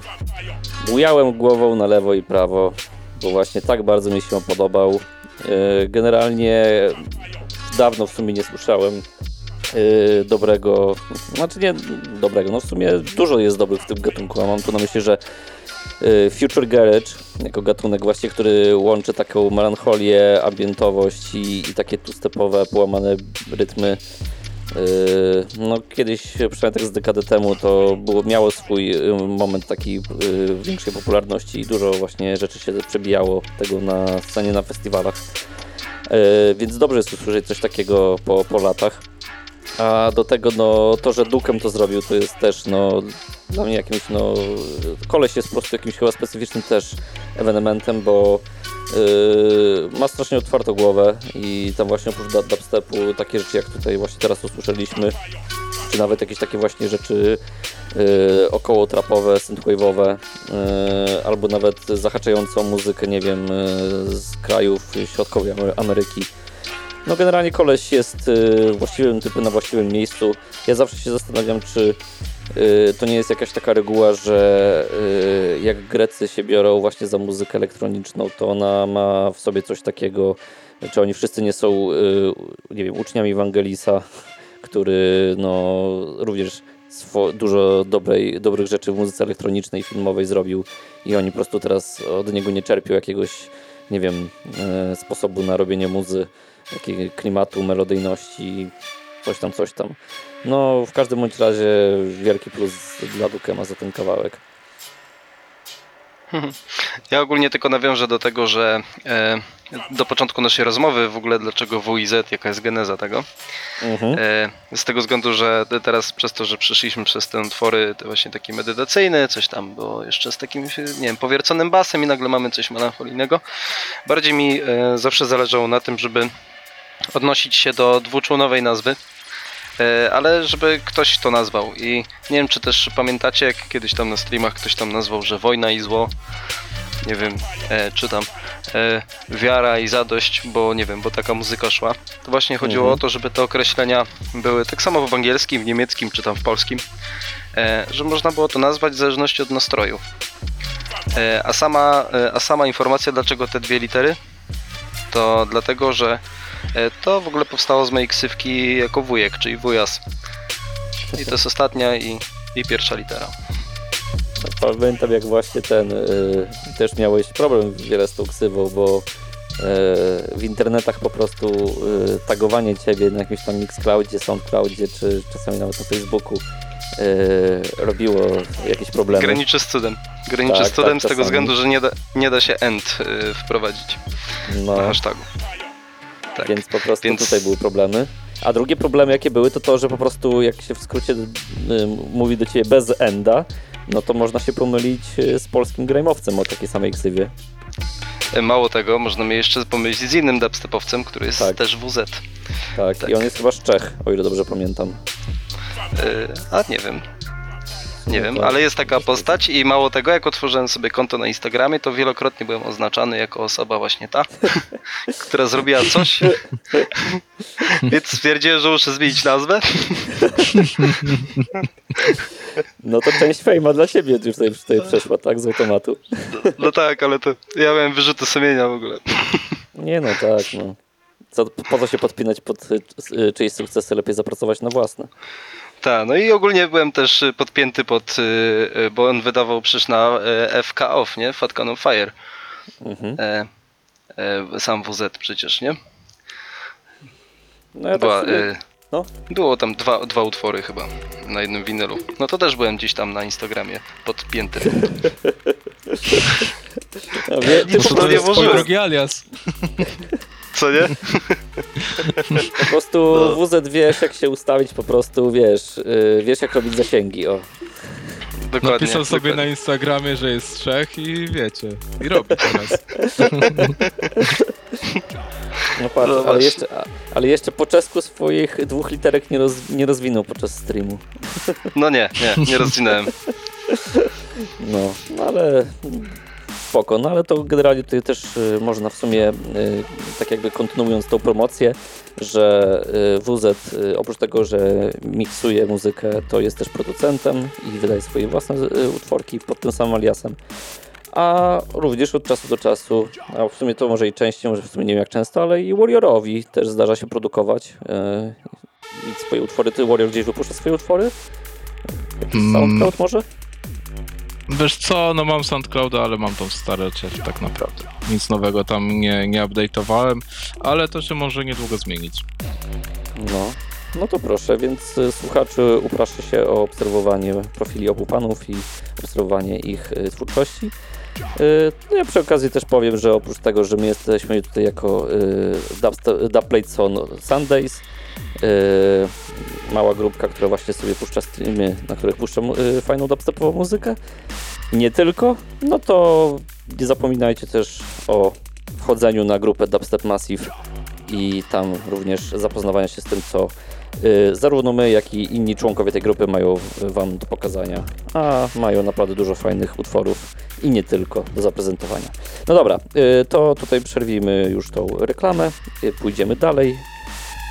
bujałem głową na lewo i prawo, bo właśnie tak bardzo mi się on podobał. Yy, Generalnie dawno w sumie nie słyszałem yy, dobrego, znaczy nie dobrego, no w sumie dużo jest dobrych w tym gatunku, a mam tu na myśli, że yy, Future Garage jako gatunek właśnie, który łączy taką melancholię, ambientowość i, i takie two-stepowe, połamane rytmy. Yy, No kiedyś, przynajmniej tak z dekadę temu, to było, miało swój moment takiej większej popularności i dużo właśnie rzeczy się przebijało tego na scenie, na festiwalach. Więc dobrze jest usłyszeć coś takiego po, po latach. A do tego, no, to, że Dukem to zrobił, to jest też, no, dla mnie jakimś, no, koleś jest po prostu jakimś chyba specyficznym też ewenementem, bo yy, ma strasznie otwartą głowę i tam właśnie oprócz dub- dubstepu takie rzeczy, jak tutaj właśnie teraz usłyszeliśmy, czy nawet jakieś takie właśnie rzeczy yy, około trapowe, synthwave'owe, yy, albo nawet zahaczające o muzykę, nie wiem, yy, z krajów środkowej Amery- Ameryki. No generalnie koleś jest y, właściwym typem na właściwym miejscu. Ja zawsze się zastanawiam, czy y, to nie jest jakaś taka reguła, że y, jak Grecy się biorą właśnie za muzykę elektroniczną, to ona ma w sobie coś takiego, czy oni wszyscy nie są, nie wiem, uczniami Ewangelisa, który no również dużo dobrej, dobrych rzeczy w muzyce elektronicznej, filmowej zrobił i oni po prostu teraz od niego nie czerpią jakiegoś, nie wiem, sposobu na robienie muzy, takiego klimatu, melodyjności, coś tam, coś tam. No, w każdym bądź razie wielki plus dla Dukema za ten kawałek. Ja ogólnie tylko nawiążę do tego, że e, do początku naszej rozmowy w ogóle dlaczego WIZ, jaka jest geneza tego. Mhm. E, z tego względu, że teraz przez to, że przeszliśmy przez te utwory te właśnie takie medytacyjne, coś tam było jeszcze z takim, nie wiem, powierconym basem i nagle mamy coś melancholijnego. Bardziej mi e, zawsze zależało na tym, żeby odnosić się do dwuczłonowej nazwy, e, ale żeby ktoś to nazwał. I nie wiem, czy też pamiętacie, jak kiedyś tam na streamach ktoś tam nazwał, że wojna i zło. Nie wiem, e, czy tam e, wiara i zadość, bo nie wiem, bo taka muzyka szła. To właśnie chodziło Mhm. o to, żeby te określenia były tak samo w angielskim, w niemieckim, czy tam w polskim, e, że można było to nazwać w zależności od nastroju. E, a, sama, e, a sama informacja, dlaczego te dwie litery, to dlatego, że to w ogóle powstało z mojej ksywki jako wujek, czyli wujas. I to jest ostatnia i, i pierwsza litera. Pamiętam jak właśnie ten, y, też miałeś problem wiele z tą ksywą, bo y, w internetach po prostu y, tagowanie ciebie na jakimś tam Mixcloudzie, Soundcloudzie, czy czasami nawet na Facebooku robiło jakieś problemy. Graniczy z cudem. Graniczy Tak, z cudem tak, z tego względu, że nie da, nie da się end wprowadzić no, na hashtagu. Tak. więc po prostu Więc- tutaj były problemy. A drugie problemy jakie były, to to, że po prostu jak się w skrócie y, mówi do ciebie bez enda, no to można się pomylić y, z polskim grajmowcem o takiej samej ksywie. E, Mało tego, można mnie jeszcze pomylić z innym dubstepowcem, który jest Tak. też WZ. Tak, Tak. i on jest chyba z Czech, o ile dobrze pamiętam. Y, A nie wiem. Nie No wiem, ale jest taka postać i mało tego, jak otworzyłem sobie konto na Instagramie, to wielokrotnie byłem oznaczany jako osoba właśnie ta, która zrobiła coś. Więc stwierdziłem, że muszę zmienić nazwę. No to część fejma dla siebie już tutaj, tutaj przeszła, tak? Z automatu. No tak, ale to ja miałem wyrzuty sumienia w ogóle. Nie no, tak, no. Co, po co się podpinać pod y, y, czyjeś sukcesy, lepiej zapracować na własne. Tak, no i ogólnie byłem też y, podpięty pod, y, y, bo on wydawał przecież na FK Off, nie? Fat Cannon Fire. Mhm. E, e, sam WZ przecież, nie? No ja tak Była, sobie, y, No. Było tam dwa, dwa utwory chyba na jednym winylu. No to też byłem gdzieś tam na Instagramie podpięty. No, wie, ty Nic to To nie włożyłem. drugi alias. Co nie? po prostu No. WZ wiesz jak się ustawić, po prostu wiesz, y, wiesz jak robić zasięgi, o. Dokładnie. Napisał sobie dokładnie. na Instagramie, że jest trzech i wiecie. I robi teraz. No patrz, No ale, jeszcze, ale jeszcze po czesku swoich dwóch literek nie, roz, nie rozwinął podczas streamu. No nie, nie, nie rozwinąłem. No ale spoko. No ale to generalnie tutaj też y, można w sumie, y, tak jakby kontynuując tą promocję, że y, WZ oprócz tego, że miksuje muzykę, to jest też producentem i wydaje swoje własne utworki pod tym samym aliasem. A również od czasu do czasu, a w sumie to może i częściej, może w sumie nie wiem jak często, ale i Warriorowi też zdarza się produkować swoje utwory. Ty Warrior gdzieś wypuszcza swoje utwory? Jakiś Mm. SoundCloud może? Wiesz co, no mam SoundClouda, ale mam tą stare tak naprawdę. Nic nowego tam nie, nie update'owałem, ale to się może niedługo zmienić. No, no to proszę, więc y, słuchaczy uproszę się o obserwowanie profili obu panów i obserwowanie ich y, twórczości. Y, No ja przy okazji też powiem, że oprócz tego, że my jesteśmy tutaj jako Dubplates on Sundays, mała grupka, która właśnie sobie puszcza streamy, na których puszczam y, fajną dubstepową muzykę, nie tylko, no to nie zapominajcie też o wchodzeniu na grupę Dubstep Massive i tam również zapoznawania się z tym, co y, zarówno my, jak i inni członkowie tej grupy mają y, Wam do pokazania. A mają naprawdę dużo fajnych utworów i nie tylko do zaprezentowania. No dobra, y, to tutaj przerwijmy już tą reklamę, y, pójdziemy dalej.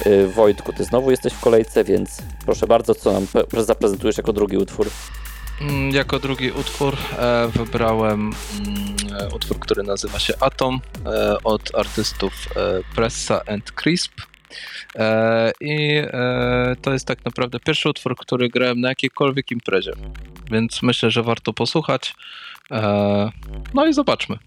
Y, Wojtku, Ty znowu jesteś w kolejce, więc proszę bardzo, co nam zaprezentujesz jako drugi utwór? Mm, Jako drugi utwór e, wybrałem mm, e, utwór, który nazywa się Atom e, od artystów e, Pressa and Crisp. E, I e, to jest tak naprawdę pierwszy utwór, który grałem na jakiejkolwiek imprezie, więc myślę, że warto posłuchać. E, no i zobaczmy.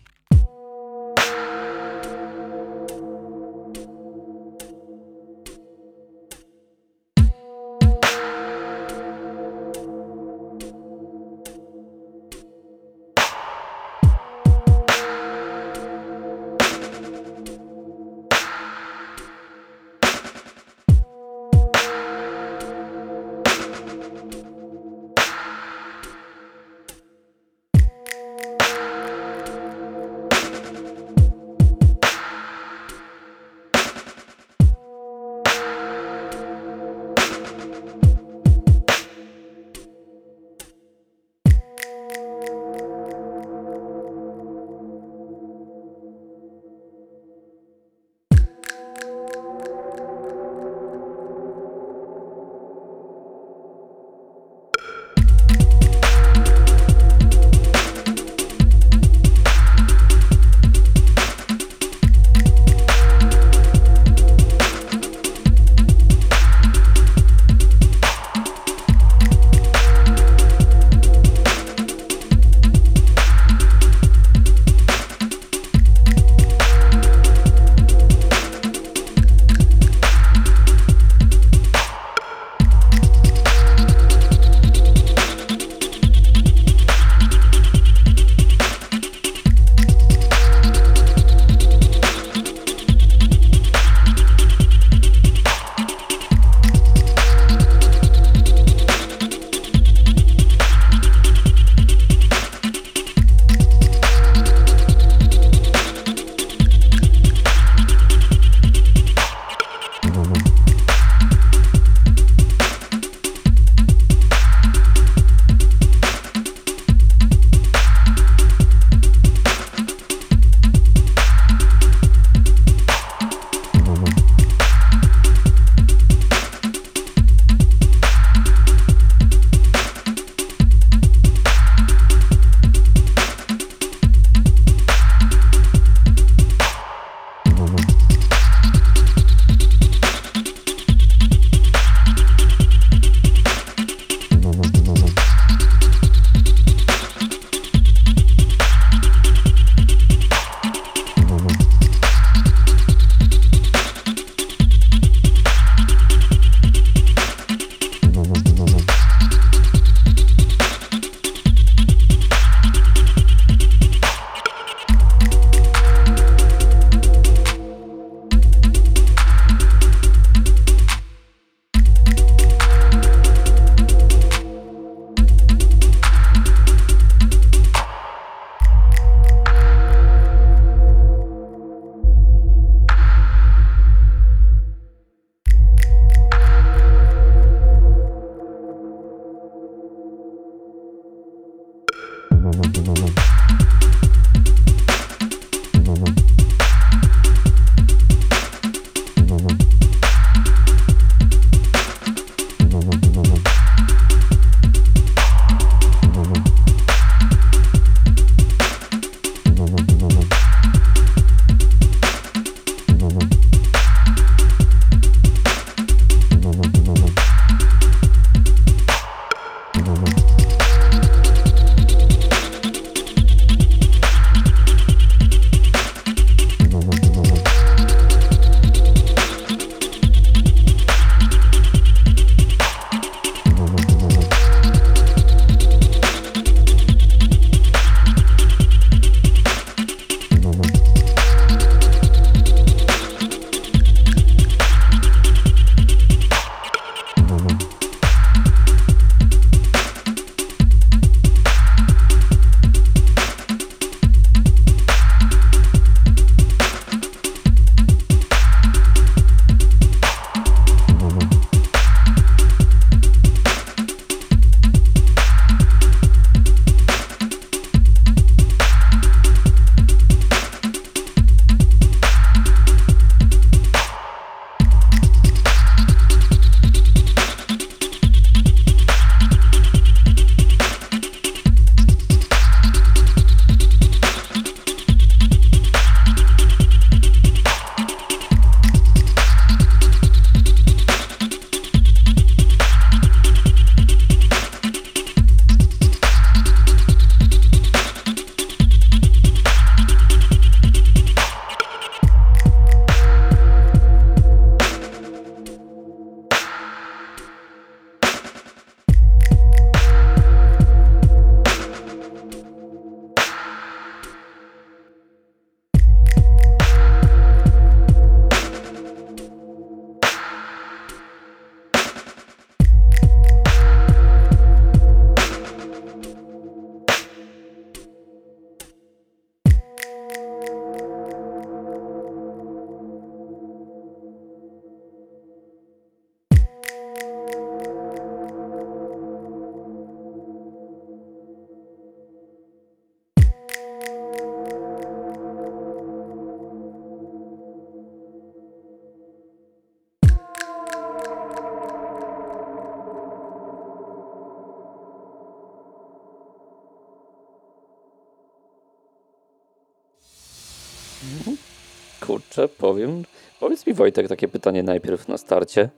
Kurczę, powiem. Powiedz mi Wojtek takie pytanie najpierw na starcie.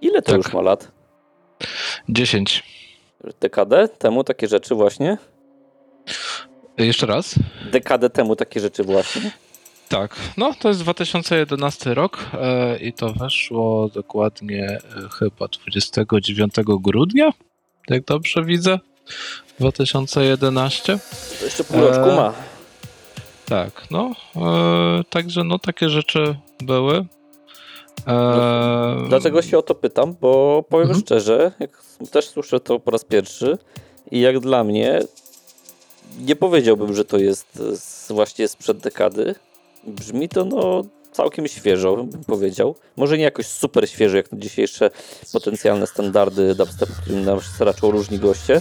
Ile to Tak. już ma lat? 10. Dekadę temu takie rzeczy właśnie? Jeszcze raz? Dekadę temu takie rzeczy właśnie? Tak, no to jest 2011 rok e, i to weszło dokładnie e, chyba 29 grudnia, jak dobrze widzę, 2011. To jeszcze pół roczku Eee, ma. Tak, no, e, także no takie rzeczy były. E, Dlaczego się o to pytam? Bo powiem Mhm. szczerze, jak też słyszę to po raz pierwszy i jak dla mnie nie powiedziałbym, że to jest właśnie sprzed dekady. Brzmi to no całkiem świeżo, bym powiedział. Może nie jakoś super świeżo, jak na dzisiejsze potencjalne standardy dubstepu, którym nas raczą różni goście,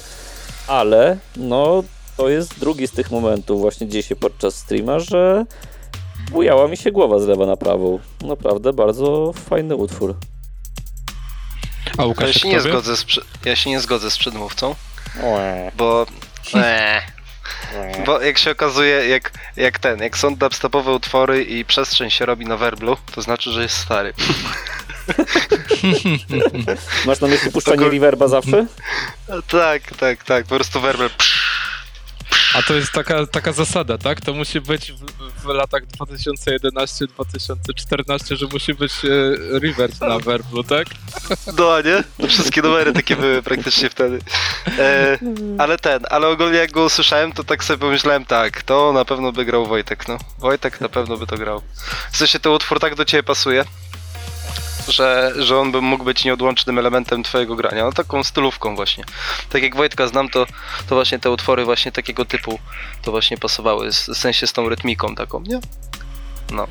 ale no to jest drugi z tych momentów właśnie dzisiaj podczas streama, że bujała mi się głowa z lewa na prawą. Naprawdę bardzo fajny utwór. A Ja Łukasz, się, jak nie zgodzę z, ja się nie zgodzę z przedmówcą, Łe, bo... Łe. Bo jak się okazuje, jak, jak ten, jak są dubstepowe utwory i przestrzeń się robi na werblu, to znaczy, że jest stary. Masz na myśli puszczanie Tylko- reverba zawsze? tak, tak, tak, po prostu werbel. A to jest taka, taka zasada, tak? To musi być w, w latach 2011-2014, że musi być e, reverb na werblu, tak? No, nie? To wszystkie numery takie były praktycznie wtedy. E, ale ten, ale ogólnie jak go usłyszałem, to tak sobie pomyślałem, tak, to na pewno by grał Wojtek, no. Wojtek na pewno by to grał. W sensie ten utwór tak do ciebie pasuje, że, że on by mógł być nieodłącznym elementem twojego grania, no taką stylówką właśnie. Tak jak Wojtka znam, to, to właśnie te utwory właśnie takiego typu to właśnie pasowały, w sensie z tą rytmiką taką, nie?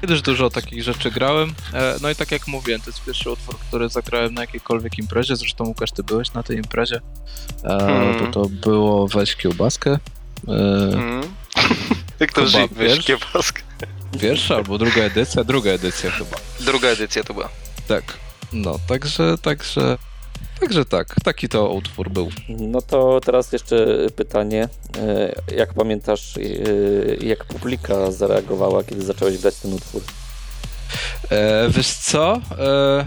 Kiedyś dużo takich rzeczy grałem. E, no i tak jak mówiłem, to jest pierwszy utwór, który zagrałem na jakiejkolwiek imprezie. Zresztą Łukasz, ty byłeś na tej imprezie. E, Hmm. to to było Weź kiełbaskę. E, Mm. Jak to wiesz, wiesz? kiełbaska. Pierwsza albo druga edycja? Druga edycja chyba. Druga edycja to była. Tak. No, także, także, także tak. Taki to utwór był. No to teraz jeszcze pytanie. e, Jak pamiętasz, e, jak publika zareagowała, kiedy zacząłeś grać ten utwór? E, wiesz co? E,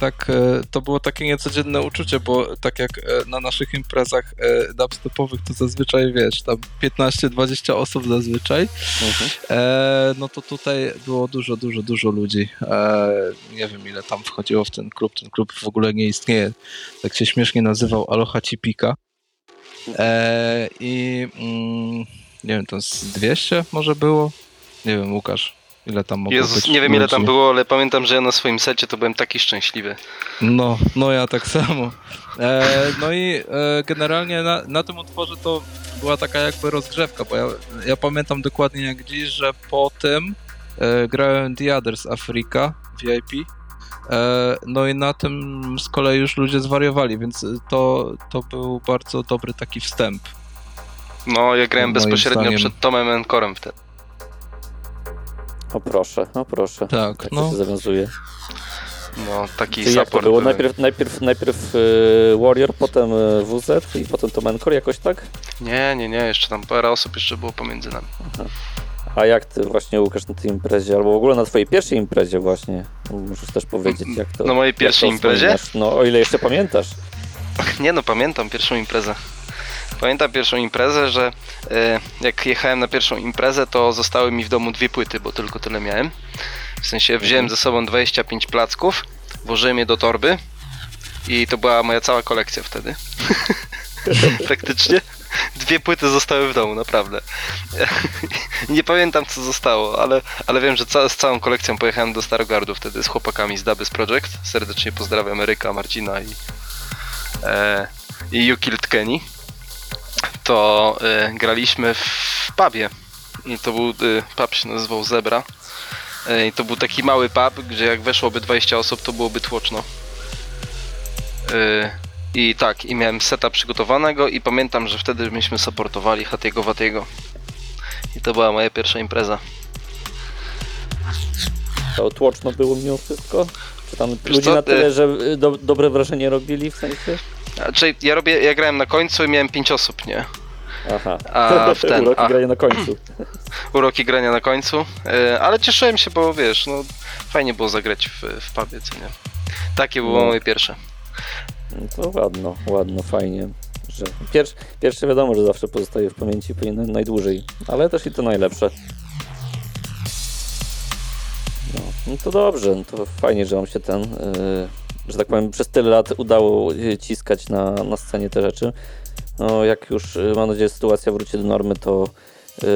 tak, e, to było takie niecodzienne uczucie, bo tak jak e, na naszych imprezach e, dubstepowych to zazwyczaj, wiesz, tam 15-20 osób zazwyczaj, Mhm. e, no to tutaj było dużo, dużo, dużo ludzi. E, nie wiem ile tam wchodziło w ten klub, ten klub w ogóle nie istnieje. Tak się śmiesznie nazywał Aloha Cipika. E, I mm, nie wiem, to z 200 może było? Nie wiem, Łukasz. Ile tam mogło Jezus, być nie wiem ile tam było, ale pamiętam, że ja na swoim secie to byłem taki szczęśliwy. No, no ja tak samo. E, no i e, generalnie na, na tym utworze to była taka jakby rozgrzewka, bo ja, ja pamiętam dokładnie jak dziś, że po tym e, grałem The Others Africa VIP. E, no i na tym z kolei już ludzie zwariowali, więc to, to był bardzo dobry taki wstęp. No, ja grałem bezpośrednio zdaniem. przed Tomem Encorem wtedy. O proszę, o proszę. Tak, Tak no. to się zawiązuje. No, taki Czyli jak to support. było? Najpierw, najpierw, najpierw e, Warrior, potem e, WZ i potem to Menkor jakoś tak? Nie, nie, nie, jeszcze tam parę osób jeszcze było pomiędzy nami. A jak ty właśnie Łukasz na tej imprezie, albo w ogóle na twojej pierwszej imprezie właśnie, musisz też powiedzieć jak to... Na mojej pierwszej imprezie? No o ile jeszcze pamiętasz. Nie no, pamiętam pierwszą imprezę. Pamiętam pierwszą imprezę, że e, jak jechałem na pierwszą imprezę, to zostały mi w domu dwie płyty, bo tylko tyle miałem. W sensie wziąłem ze sobą 25 placków, włożyłem je do torby i to była moja cała kolekcja wtedy. Praktycznie. Dwie płyty zostały w domu, naprawdę. Nie pamiętam co zostało, ale, ale wiem, że ca z całą kolekcją pojechałem do Starogardu wtedy z chłopakami z Dabys Project. Serdecznie pozdrawiam Eryka, Marcina i, e, i You Killed Kenny, to e, graliśmy w pubie. I to był, e, pub się nazywał Zebra. E, I to był taki mały pub, gdzie jak weszłoby 20 osób, to byłoby tłoczno. E, I tak, i miałem seta przygotowanego i pamiętam, że wtedy myśmy supportowali Hatiego Watiego. I to była moja pierwsza impreza. To tłoczno było mimo wszystko? Czy tam ludzie co, na tyle, e- że y, do, dobre wrażenie robili w sensie? Znaczy, ja robię, ja grałem na końcu i miałem 5 osób, nie? Aha. A w ten, Uroki a- na końcu. uroki grania na końcu, e, ale cieszyłem się, bo wiesz, no fajnie było zagrać w, w pubie, co nie? Takie było No. moje pierwsze. No To ładno, ładno, fajnie. Że pierwsze, pierwsze wiadomo, że zawsze pozostaje w pamięci najdłużej, ale też i to najlepsze. No, no to dobrze, no to fajnie, że wam się ten, yy, że tak powiem, przez tyle lat udało yy, ciskać na, na scenie te rzeczy. No, jak już, yy, mam nadzieję, sytuacja wróci do normy, to yy,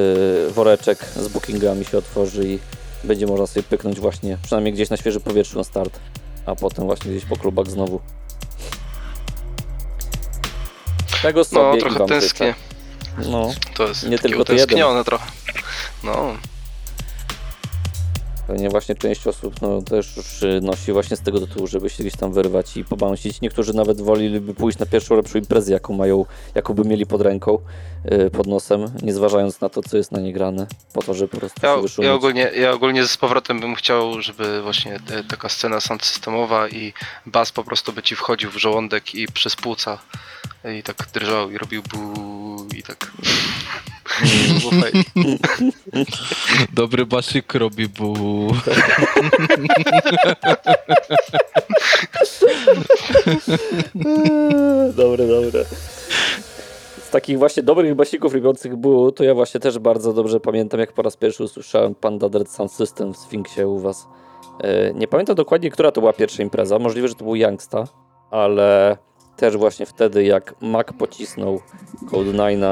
woreczek z bookingami się otworzy i będzie można sobie pyknąć właśnie, przynajmniej gdzieś na świeży powietrzu na start, a potem właśnie gdzieś po klubach znowu. Tego sobie No, trochę tęsknię. No, To jest Nie tylko to jeden. trochę. No, pewnie właśnie część osób no, też już nosi właśnie z tego tytułu, żeby się gdzieś tam wyrwać i pobałąsić. Niektórzy nawet woleliby pójść na pierwszą lepszą imprezę, jaką mają, jaką by mieli pod ręką, pod nosem, nie zważając na to, co jest na nie grane, po to, żeby po prostu ja, się ja, ogólnie, ja ogólnie z powrotem bym chciał, żeby właśnie e, taka scena soundsystemowa i bas po prostu by ci wchodził w żołądek i przez płuca i tak drżał i robił bu i tak. Fajnie. Dobry basik robi bu. Dobre, dobre. Takich właśnie dobrych basików robiących było, to ja właśnie też bardzo dobrze pamiętam, jak po raz pierwszy usłyszałem Panda Dread Sound System w Sfinksie u was. E, Nie pamiętam dokładnie, która to była pierwsza impreza. Możliwe, że to był Youngsta, ale też właśnie wtedy, jak Mac pocisnął Code 9,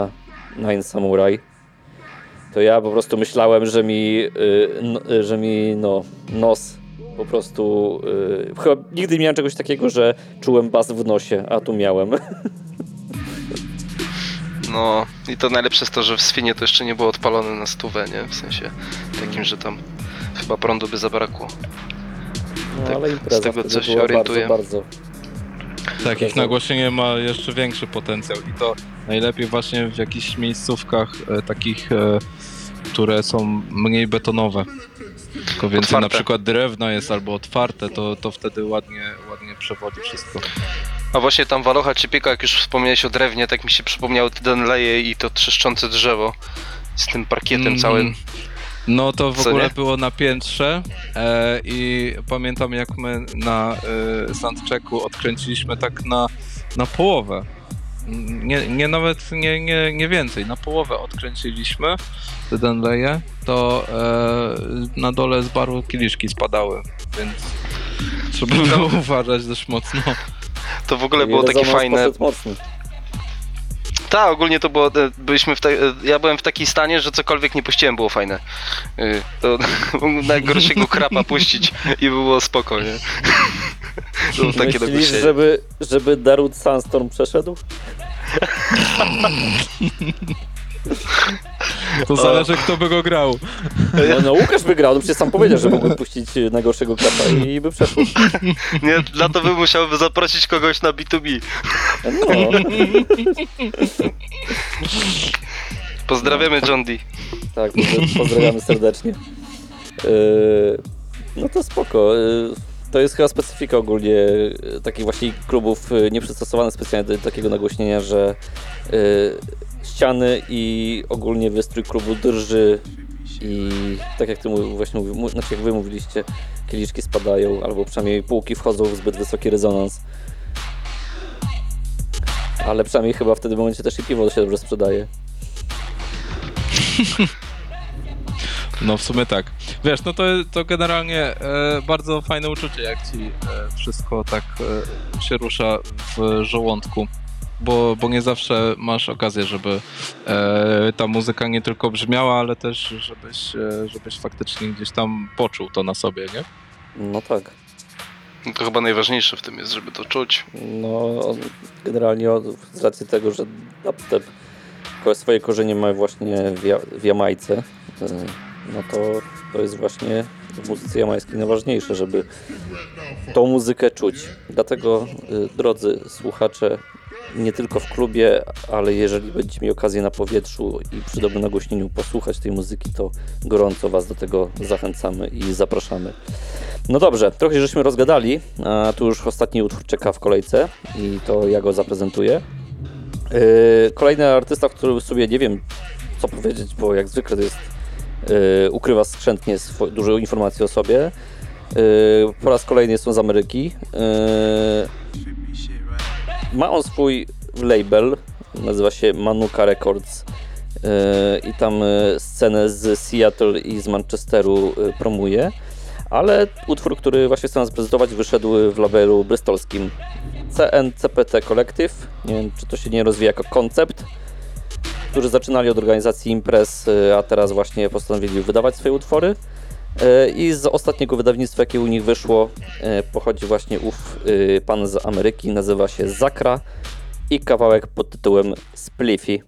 Nine Samurai, to ja po prostu myślałem, że mi, y, y, że mi no, nos po prostu. y, Chyba nigdy nie miałem czegoś takiego, że czułem bas w nosie, a tu miałem. No i to najlepsze jest to, że w Swinie to jeszcze nie było odpalone na stówę, nie? W sensie takim, że tam chyba prądu by zabrakło. No, Tak, ale z impreza tego, wtedy co się była orientuję. bardzo, bardzo. Tak, ich nagłośnienie ma jeszcze większy potencjał i to Najlepiej właśnie w jakichś miejscówkach e, takich, e, które są mniej betonowe. Tylko więcej Otwarte. na przykład drewna jest albo otwarte, to, to wtedy ładnie, ładnie przewodzi wszystko. A właśnie tam Walocha czy Pieka, jak już wspomniałeś o drewnie, tak mi się przypomniało te Denleje i to trzeszczące drzewo z tym parkietem Mm, całym. No to w Co ogóle nie? było na piętrze e, i pamiętam jak my na e, soundchecku odkręciliśmy tak na, na połowę. Nie, nie nawet nie, nie, nie więcej, na połowę odkręciliśmy te Denleje, to e, na dole z baru kieliszki spadały, więc trzeba było uważać dość mocno. To w ogóle było takie fajne. mocny. Tak, ogólnie to było, e, byliśmy w te, e, ja byłem w takim stanie, że cokolwiek nie puściłem było fajne. Y, To najgorszego krapa puścić i było spoko, nie? To było takie Myślisz, żeby, żeby Darut Sandstorm przeszedł? To zależy kto by go grał. No, no Łukasz wygrał, no przecież sam powiedział, że mógłby puścić najgorszego klapa i by przeszło. Nie, dla to bym musiał zaprosić kogoś na B2B. No, Pozdrawiamy John D. tak, pozdra- pozdrawiamy serdecznie. Yy, no to spoko. Yy, to jest chyba specyfika ogólnie takich właśnie klubów nieprzystosowanych specjalnie do takiego nagłośnienia, że ściany i ogólnie wystrój klubu drży i tak jak ty właśnie znaczy jak wy mówiliście, kieliszki spadają, albo przynajmniej półki wchodzą w zbyt wysoki rezonans. Ale przynajmniej chyba w tym momencie też i piwo się dobrze sprzedaje. No w sumie tak. Wiesz, no to, to generalnie e, bardzo fajne uczucie, jak ci e, wszystko tak e, się rusza w żołądku. Bo, bo nie zawsze masz okazję, żeby e, ta muzyka nie tylko brzmiała, ale też żebyś, e, żebyś faktycznie gdzieś tam poczuł to na sobie, nie? No tak. To chyba najważniejsze w tym jest, żeby to czuć. No, generalnie z racji tego, że dubstep ko- swoje korzenie ma właśnie w, ja, w Jamajce, y, no to to jest właśnie w muzyce jamańskiej najważniejsze, żeby tą muzykę czuć. Dlatego, y, drodzy słuchacze, nie tylko w klubie, ale jeżeli będziecie mieli okazję na powietrzu i przy dobrym nagłośnieniu posłuchać tej muzyki, to gorąco Was do tego zachęcamy i zapraszamy. No dobrze, trochę żeśmy rozgadali, a tu już ostatni utwór czeka w kolejce i to ja go zaprezentuję. Yy, kolejny artysta, który sobie nie wiem co powiedzieć, bo jak zwykle to jest yy, ukrywa skrzętnie dużo informacji o sobie. Yy, po raz kolejny jest on z Ameryki. Yy, ma on swój label, nazywa się Manuka Records yy, i tam yy, scenę z Seattle i z Manchesteru yy, promuje. Ale utwór, który właśnie chcę zaprezentować, wyszedł w labelu brystolskim CNCPT Collective. Nie wiem, czy to się nie rozwija jako koncept, którzy zaczynali od organizacji imprez, a teraz właśnie postanowili wydawać swoje utwory. Y, I z ostatniego wydawnictwa, jakie u nich wyszło, y, pochodzi właśnie ów y, pan z Ameryki, nazywa się Zakra i kawałek pod tytułem Spliffy.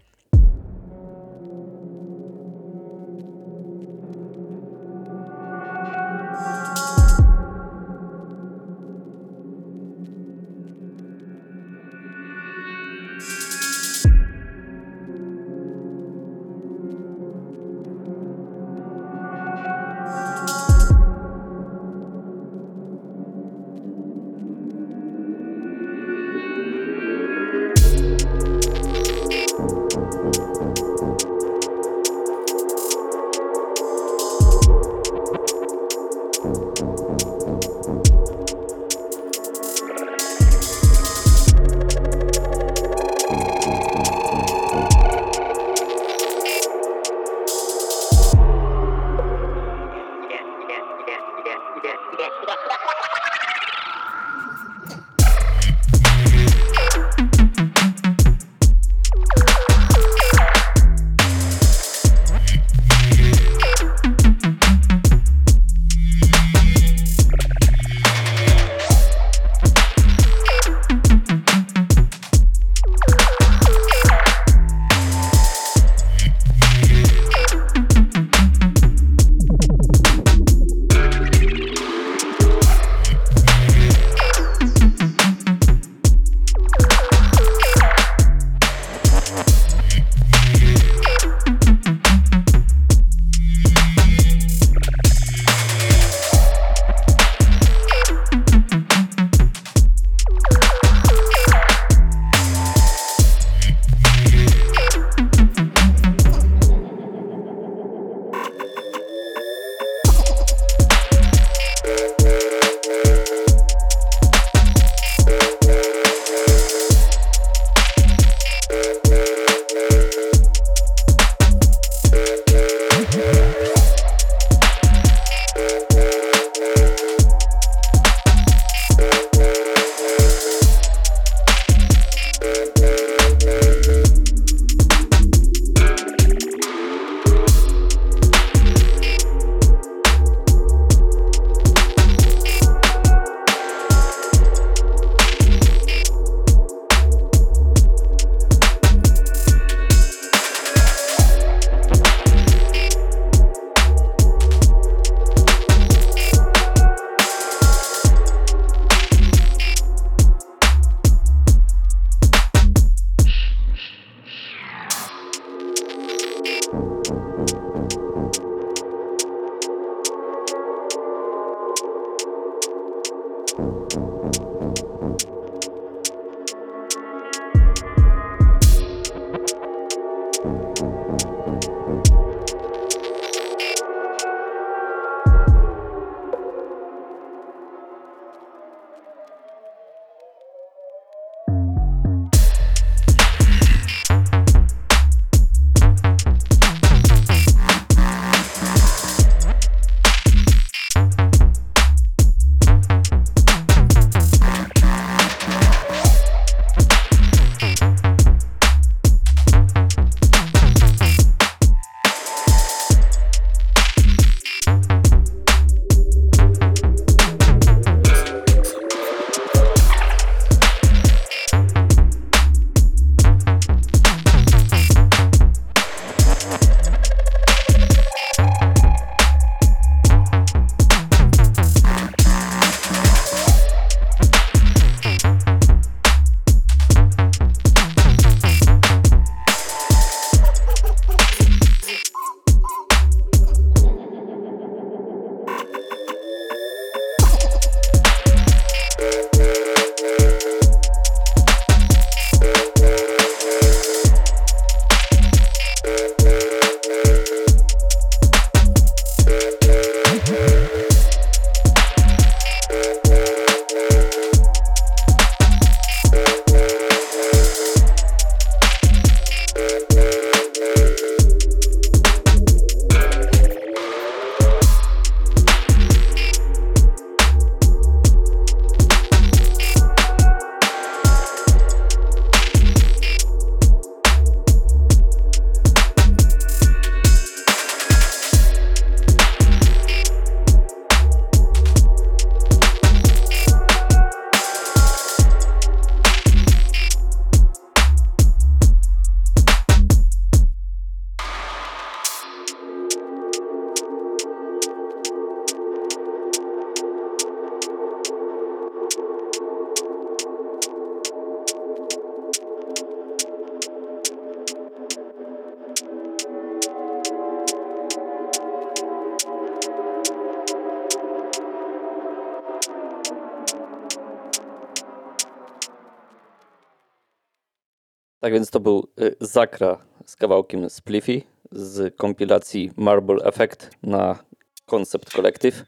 Tak więc to był y, Zakra z kawałkiem Spliffy z kompilacji Marble Effect na Concept Collective.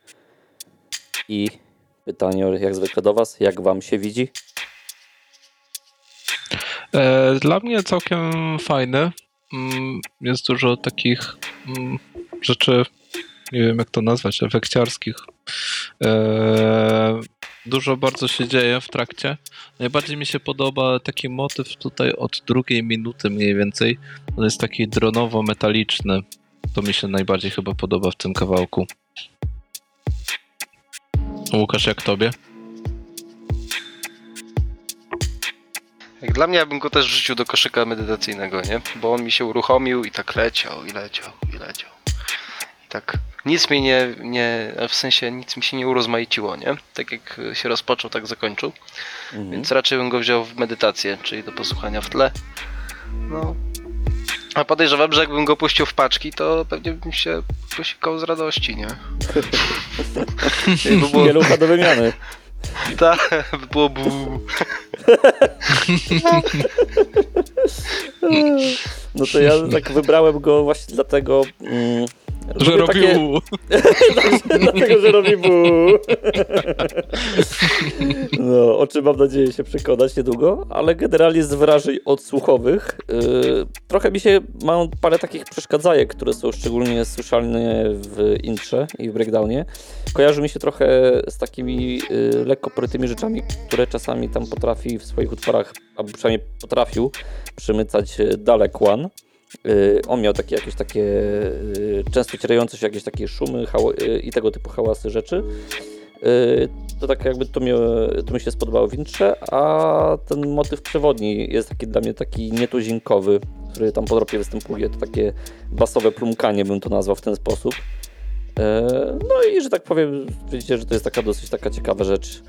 I pytanie jak zwykle do Was, jak Wam się widzi? E, Dla mnie całkiem fajny. Mm, Jest dużo takich mm, rzeczy, nie wiem jak to nazwać, efekciarskich. Dużo bardzo się dzieje w trakcie. Najbardziej mi się podoba taki motyw tutaj od drugiej minuty mniej więcej. On jest taki dronowo-metaliczny. To mi się najbardziej chyba podoba w tym kawałku. Łukasz, jak tobie? Jak dla mnie, ja bym go też wrzucił do koszyka medytacyjnego, nie? Bo on mi się uruchomił i tak leciał, i leciał, i leciał. I tak nic mi nie, nie, w sensie nic mi się nie urozmaiciło, nie? Tak jak się rozpoczął, tak zakończył. Mhm. Więc raczej bym go wziął w medytację, czyli do posłuchania w tle. No. A podejrzewam, że jakbym go puścił w paczki, to pewnie bym się posikał z radości, nie? By było, Pielucha do wymiany. ta, by było bu. No to ja tak wybrałem go właśnie dlatego, mm, Że robił... takie- dlatego, że robi bu. No, o czym mam nadzieję się przekonać niedługo, ale generalnie z wrażeń odsłuchowych yy, trochę mi się, mam parę takich przeszkadzajek, które są szczególnie słyszalne w intrze i w breakdownie. Kojarzy mi się trochę z takimi yy, lekko porytymi rzeczami, które czasami tam potrafi w swoich utworach, albo przynajmniej potrafił przemycać yy, Dalek One. Yy, on miał takie jakieś takie yy, często cierające się jakieś takie szumy yy, i tego typu hałasy rzeczy. To tak jakby to mi, to mi się spodobało w intrze, a ten motyw przewodni jest taki dla mnie taki nietuzinkowy, który tam po dropie występuje. To takie basowe plumkanie bym to nazwał w ten sposób. No i że tak powiem, widzicie, że to jest taka dosyć taka ciekawa rzecz,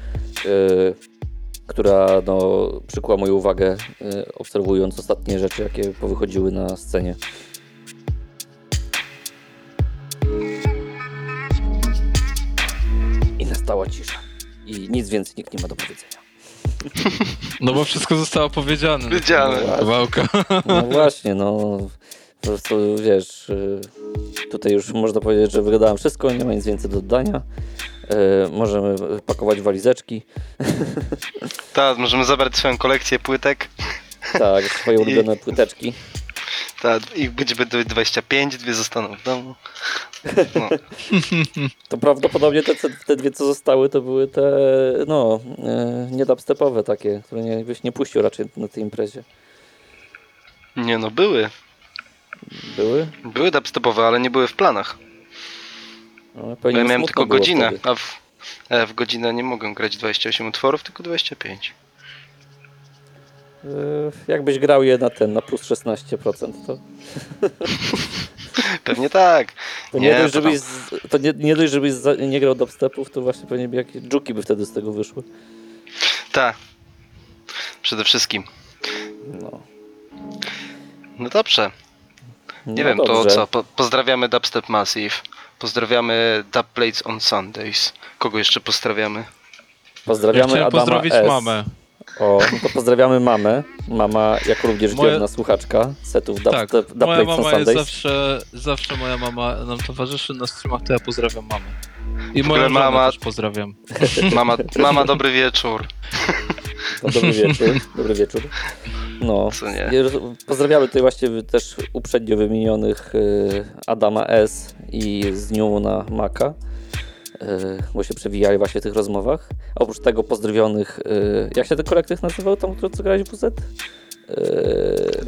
która no, przykuła moją uwagę, yy, obserwując ostatnie rzeczy, jakie powychodziły na scenie. I nastała cisza. I nic więcej nikt nie ma do powiedzenia. No bo wszystko zostało powiedziane. Wiedziane. Kawałka. No właśnie, no po prostu wiesz, y, tutaj już można powiedzieć, że wygadałem wszystko, nie ma nic więcej do dodania. Y, Możemy pakować walizeczki, Tak, możemy zabrać swoją kolekcję płytek. tak, swoje ulubione płyteczki. Tak, ich będzie będzie 25, dwie zostaną w domu. No. To prawdopodobnie te, te dwie, co zostały, to były te, no, y, nie dubstepowe takie, które nie, byś nie puścił raczej na tej imprezie. Nie no, były. Były? Były dubstepowe, ale nie były w planach. No, ja miałem tylko godzinę, a w, w godzinę nie mogę grać 28 utworów, tylko 25. Y, Jakbyś grał je na ten, na plus 16%, to Pewnie tak. To nie, Nie, dość, to żebyś, to nie, nie dość, żebyś za, nie grał dubstepów, to właśnie pewnie by jakieś dżuki by wtedy z tego wyszły. Tak. Przede wszystkim. No. No dobrze. Nie no wiem, to dobrze. co? Po, pozdrawiamy Dubstep Massive. Pozdrawiamy Dub Plates on Sundays. Kogo jeszcze pozdrawiamy? Ja Pozdrawiamy chciałem Adama pozdrowić S. mamę. O, no to pozdrawiamy mamę. Mama, jak również Moja- wierna słuchaczka setów Tak, Dubstep, moja mama jest Sundays. zawsze, zawsze moja mama nam towarzyszy na streamach, to ja pozdrawiam mamę. I moją mama mama- też pozdrawiam. Mama, mama dobry wieczór. No, dobry wieczór. Dobry wieczór. No. Pozdrawiamy tutaj właśnie też uprzednio wymienionych y, Adama S. i z nią na Maka, y, bo się przewijali właśnie w tych rozmowach. A oprócz tego pozdrowionych, y, jak się ten kolektyw nazywał tam, który co grałeś w WZ?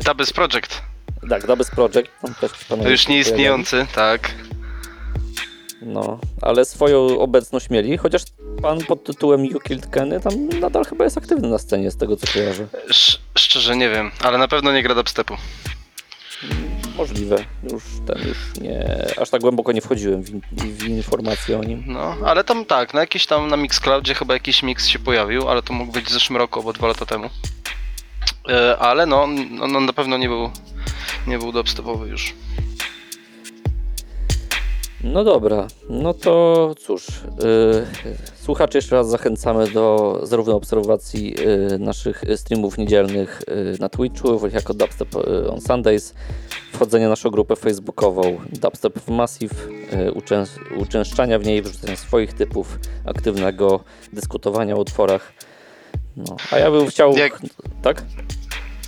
Dubs Project. tak, Dubs Project. Tam też To już nieistniejący, tak. No, ale swoją obecność mieli, chociaż pan pod tytułem You Killed Kenny tam nadal chyba jest aktywny na scenie, z tego co kojarzę. Sz- szczerze nie wiem, ale na pewno nie gra dubstepu. Możliwe, już ten już nie, aż tak głęboko nie wchodziłem w, in, w informacje o nim. No, ale tam tak, na jakiś tam na Mixcloudzie chyba jakiś mix się pojawił, ale to mógł być w zeszłym roku albo dwa lata temu. E, ale no, no, no na pewno nie był, nie był dubstepowy już. No dobra, no to cóż, yy, słuchaczy jeszcze raz zachęcamy do zarówno obserwacji yy, naszych streamów niedzielnych yy, na Twitchu, jako Dubstep on Sundays, wchodzenia na naszą grupę facebookową Dubstep w Massive, yy, uczęs- uczęszczania w niej, wrzucania swoich typów, aktywnego dyskutowania o utworach. No, a ja bym chciał... Jak- Tak?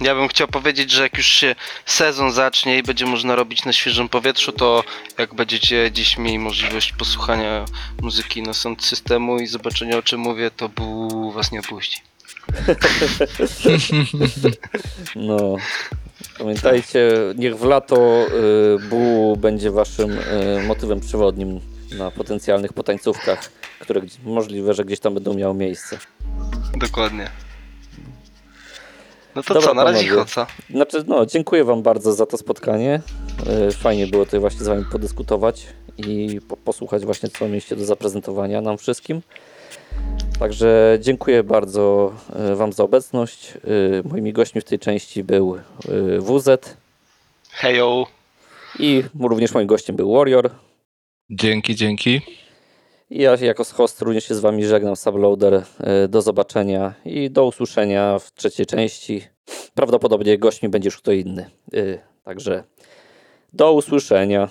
Ja bym chciał powiedzieć, że jak już się sezon zacznie i będzie można robić na świeżym powietrzu, to jak będziecie dziś mieli możliwość posłuchania muzyki na sound systemu i zobaczenia o czym mówię, to bu was nie opuści. No. Pamiętajcie, niech w lato y, Bu będzie waszym y, motywem przewodnim na potencjalnych potańcówkach, które możliwe, że gdzieś tam będą miały miejsce. Dokładnie. No to Dobra, co, na razie panowie. co? Znaczy, no, dziękuję wam bardzo za to spotkanie. Y, Fajnie było tutaj właśnie z wami podyskutować i po, posłuchać właśnie, co mieliście do zaprezentowania nam wszystkim. Także dziękuję bardzo y, wam za obecność. Y, Moimi gośćmi w tej części był WZ Hejo! i również moim gościem był Warrior. Dzięki, dzięki. Ja jako host również się z Wami żegnam, Subloader. E, Do zobaczenia i do usłyszenia w trzeciej części. Prawdopodobnie gośćmi będzie już kto inny. E, Także do usłyszenia.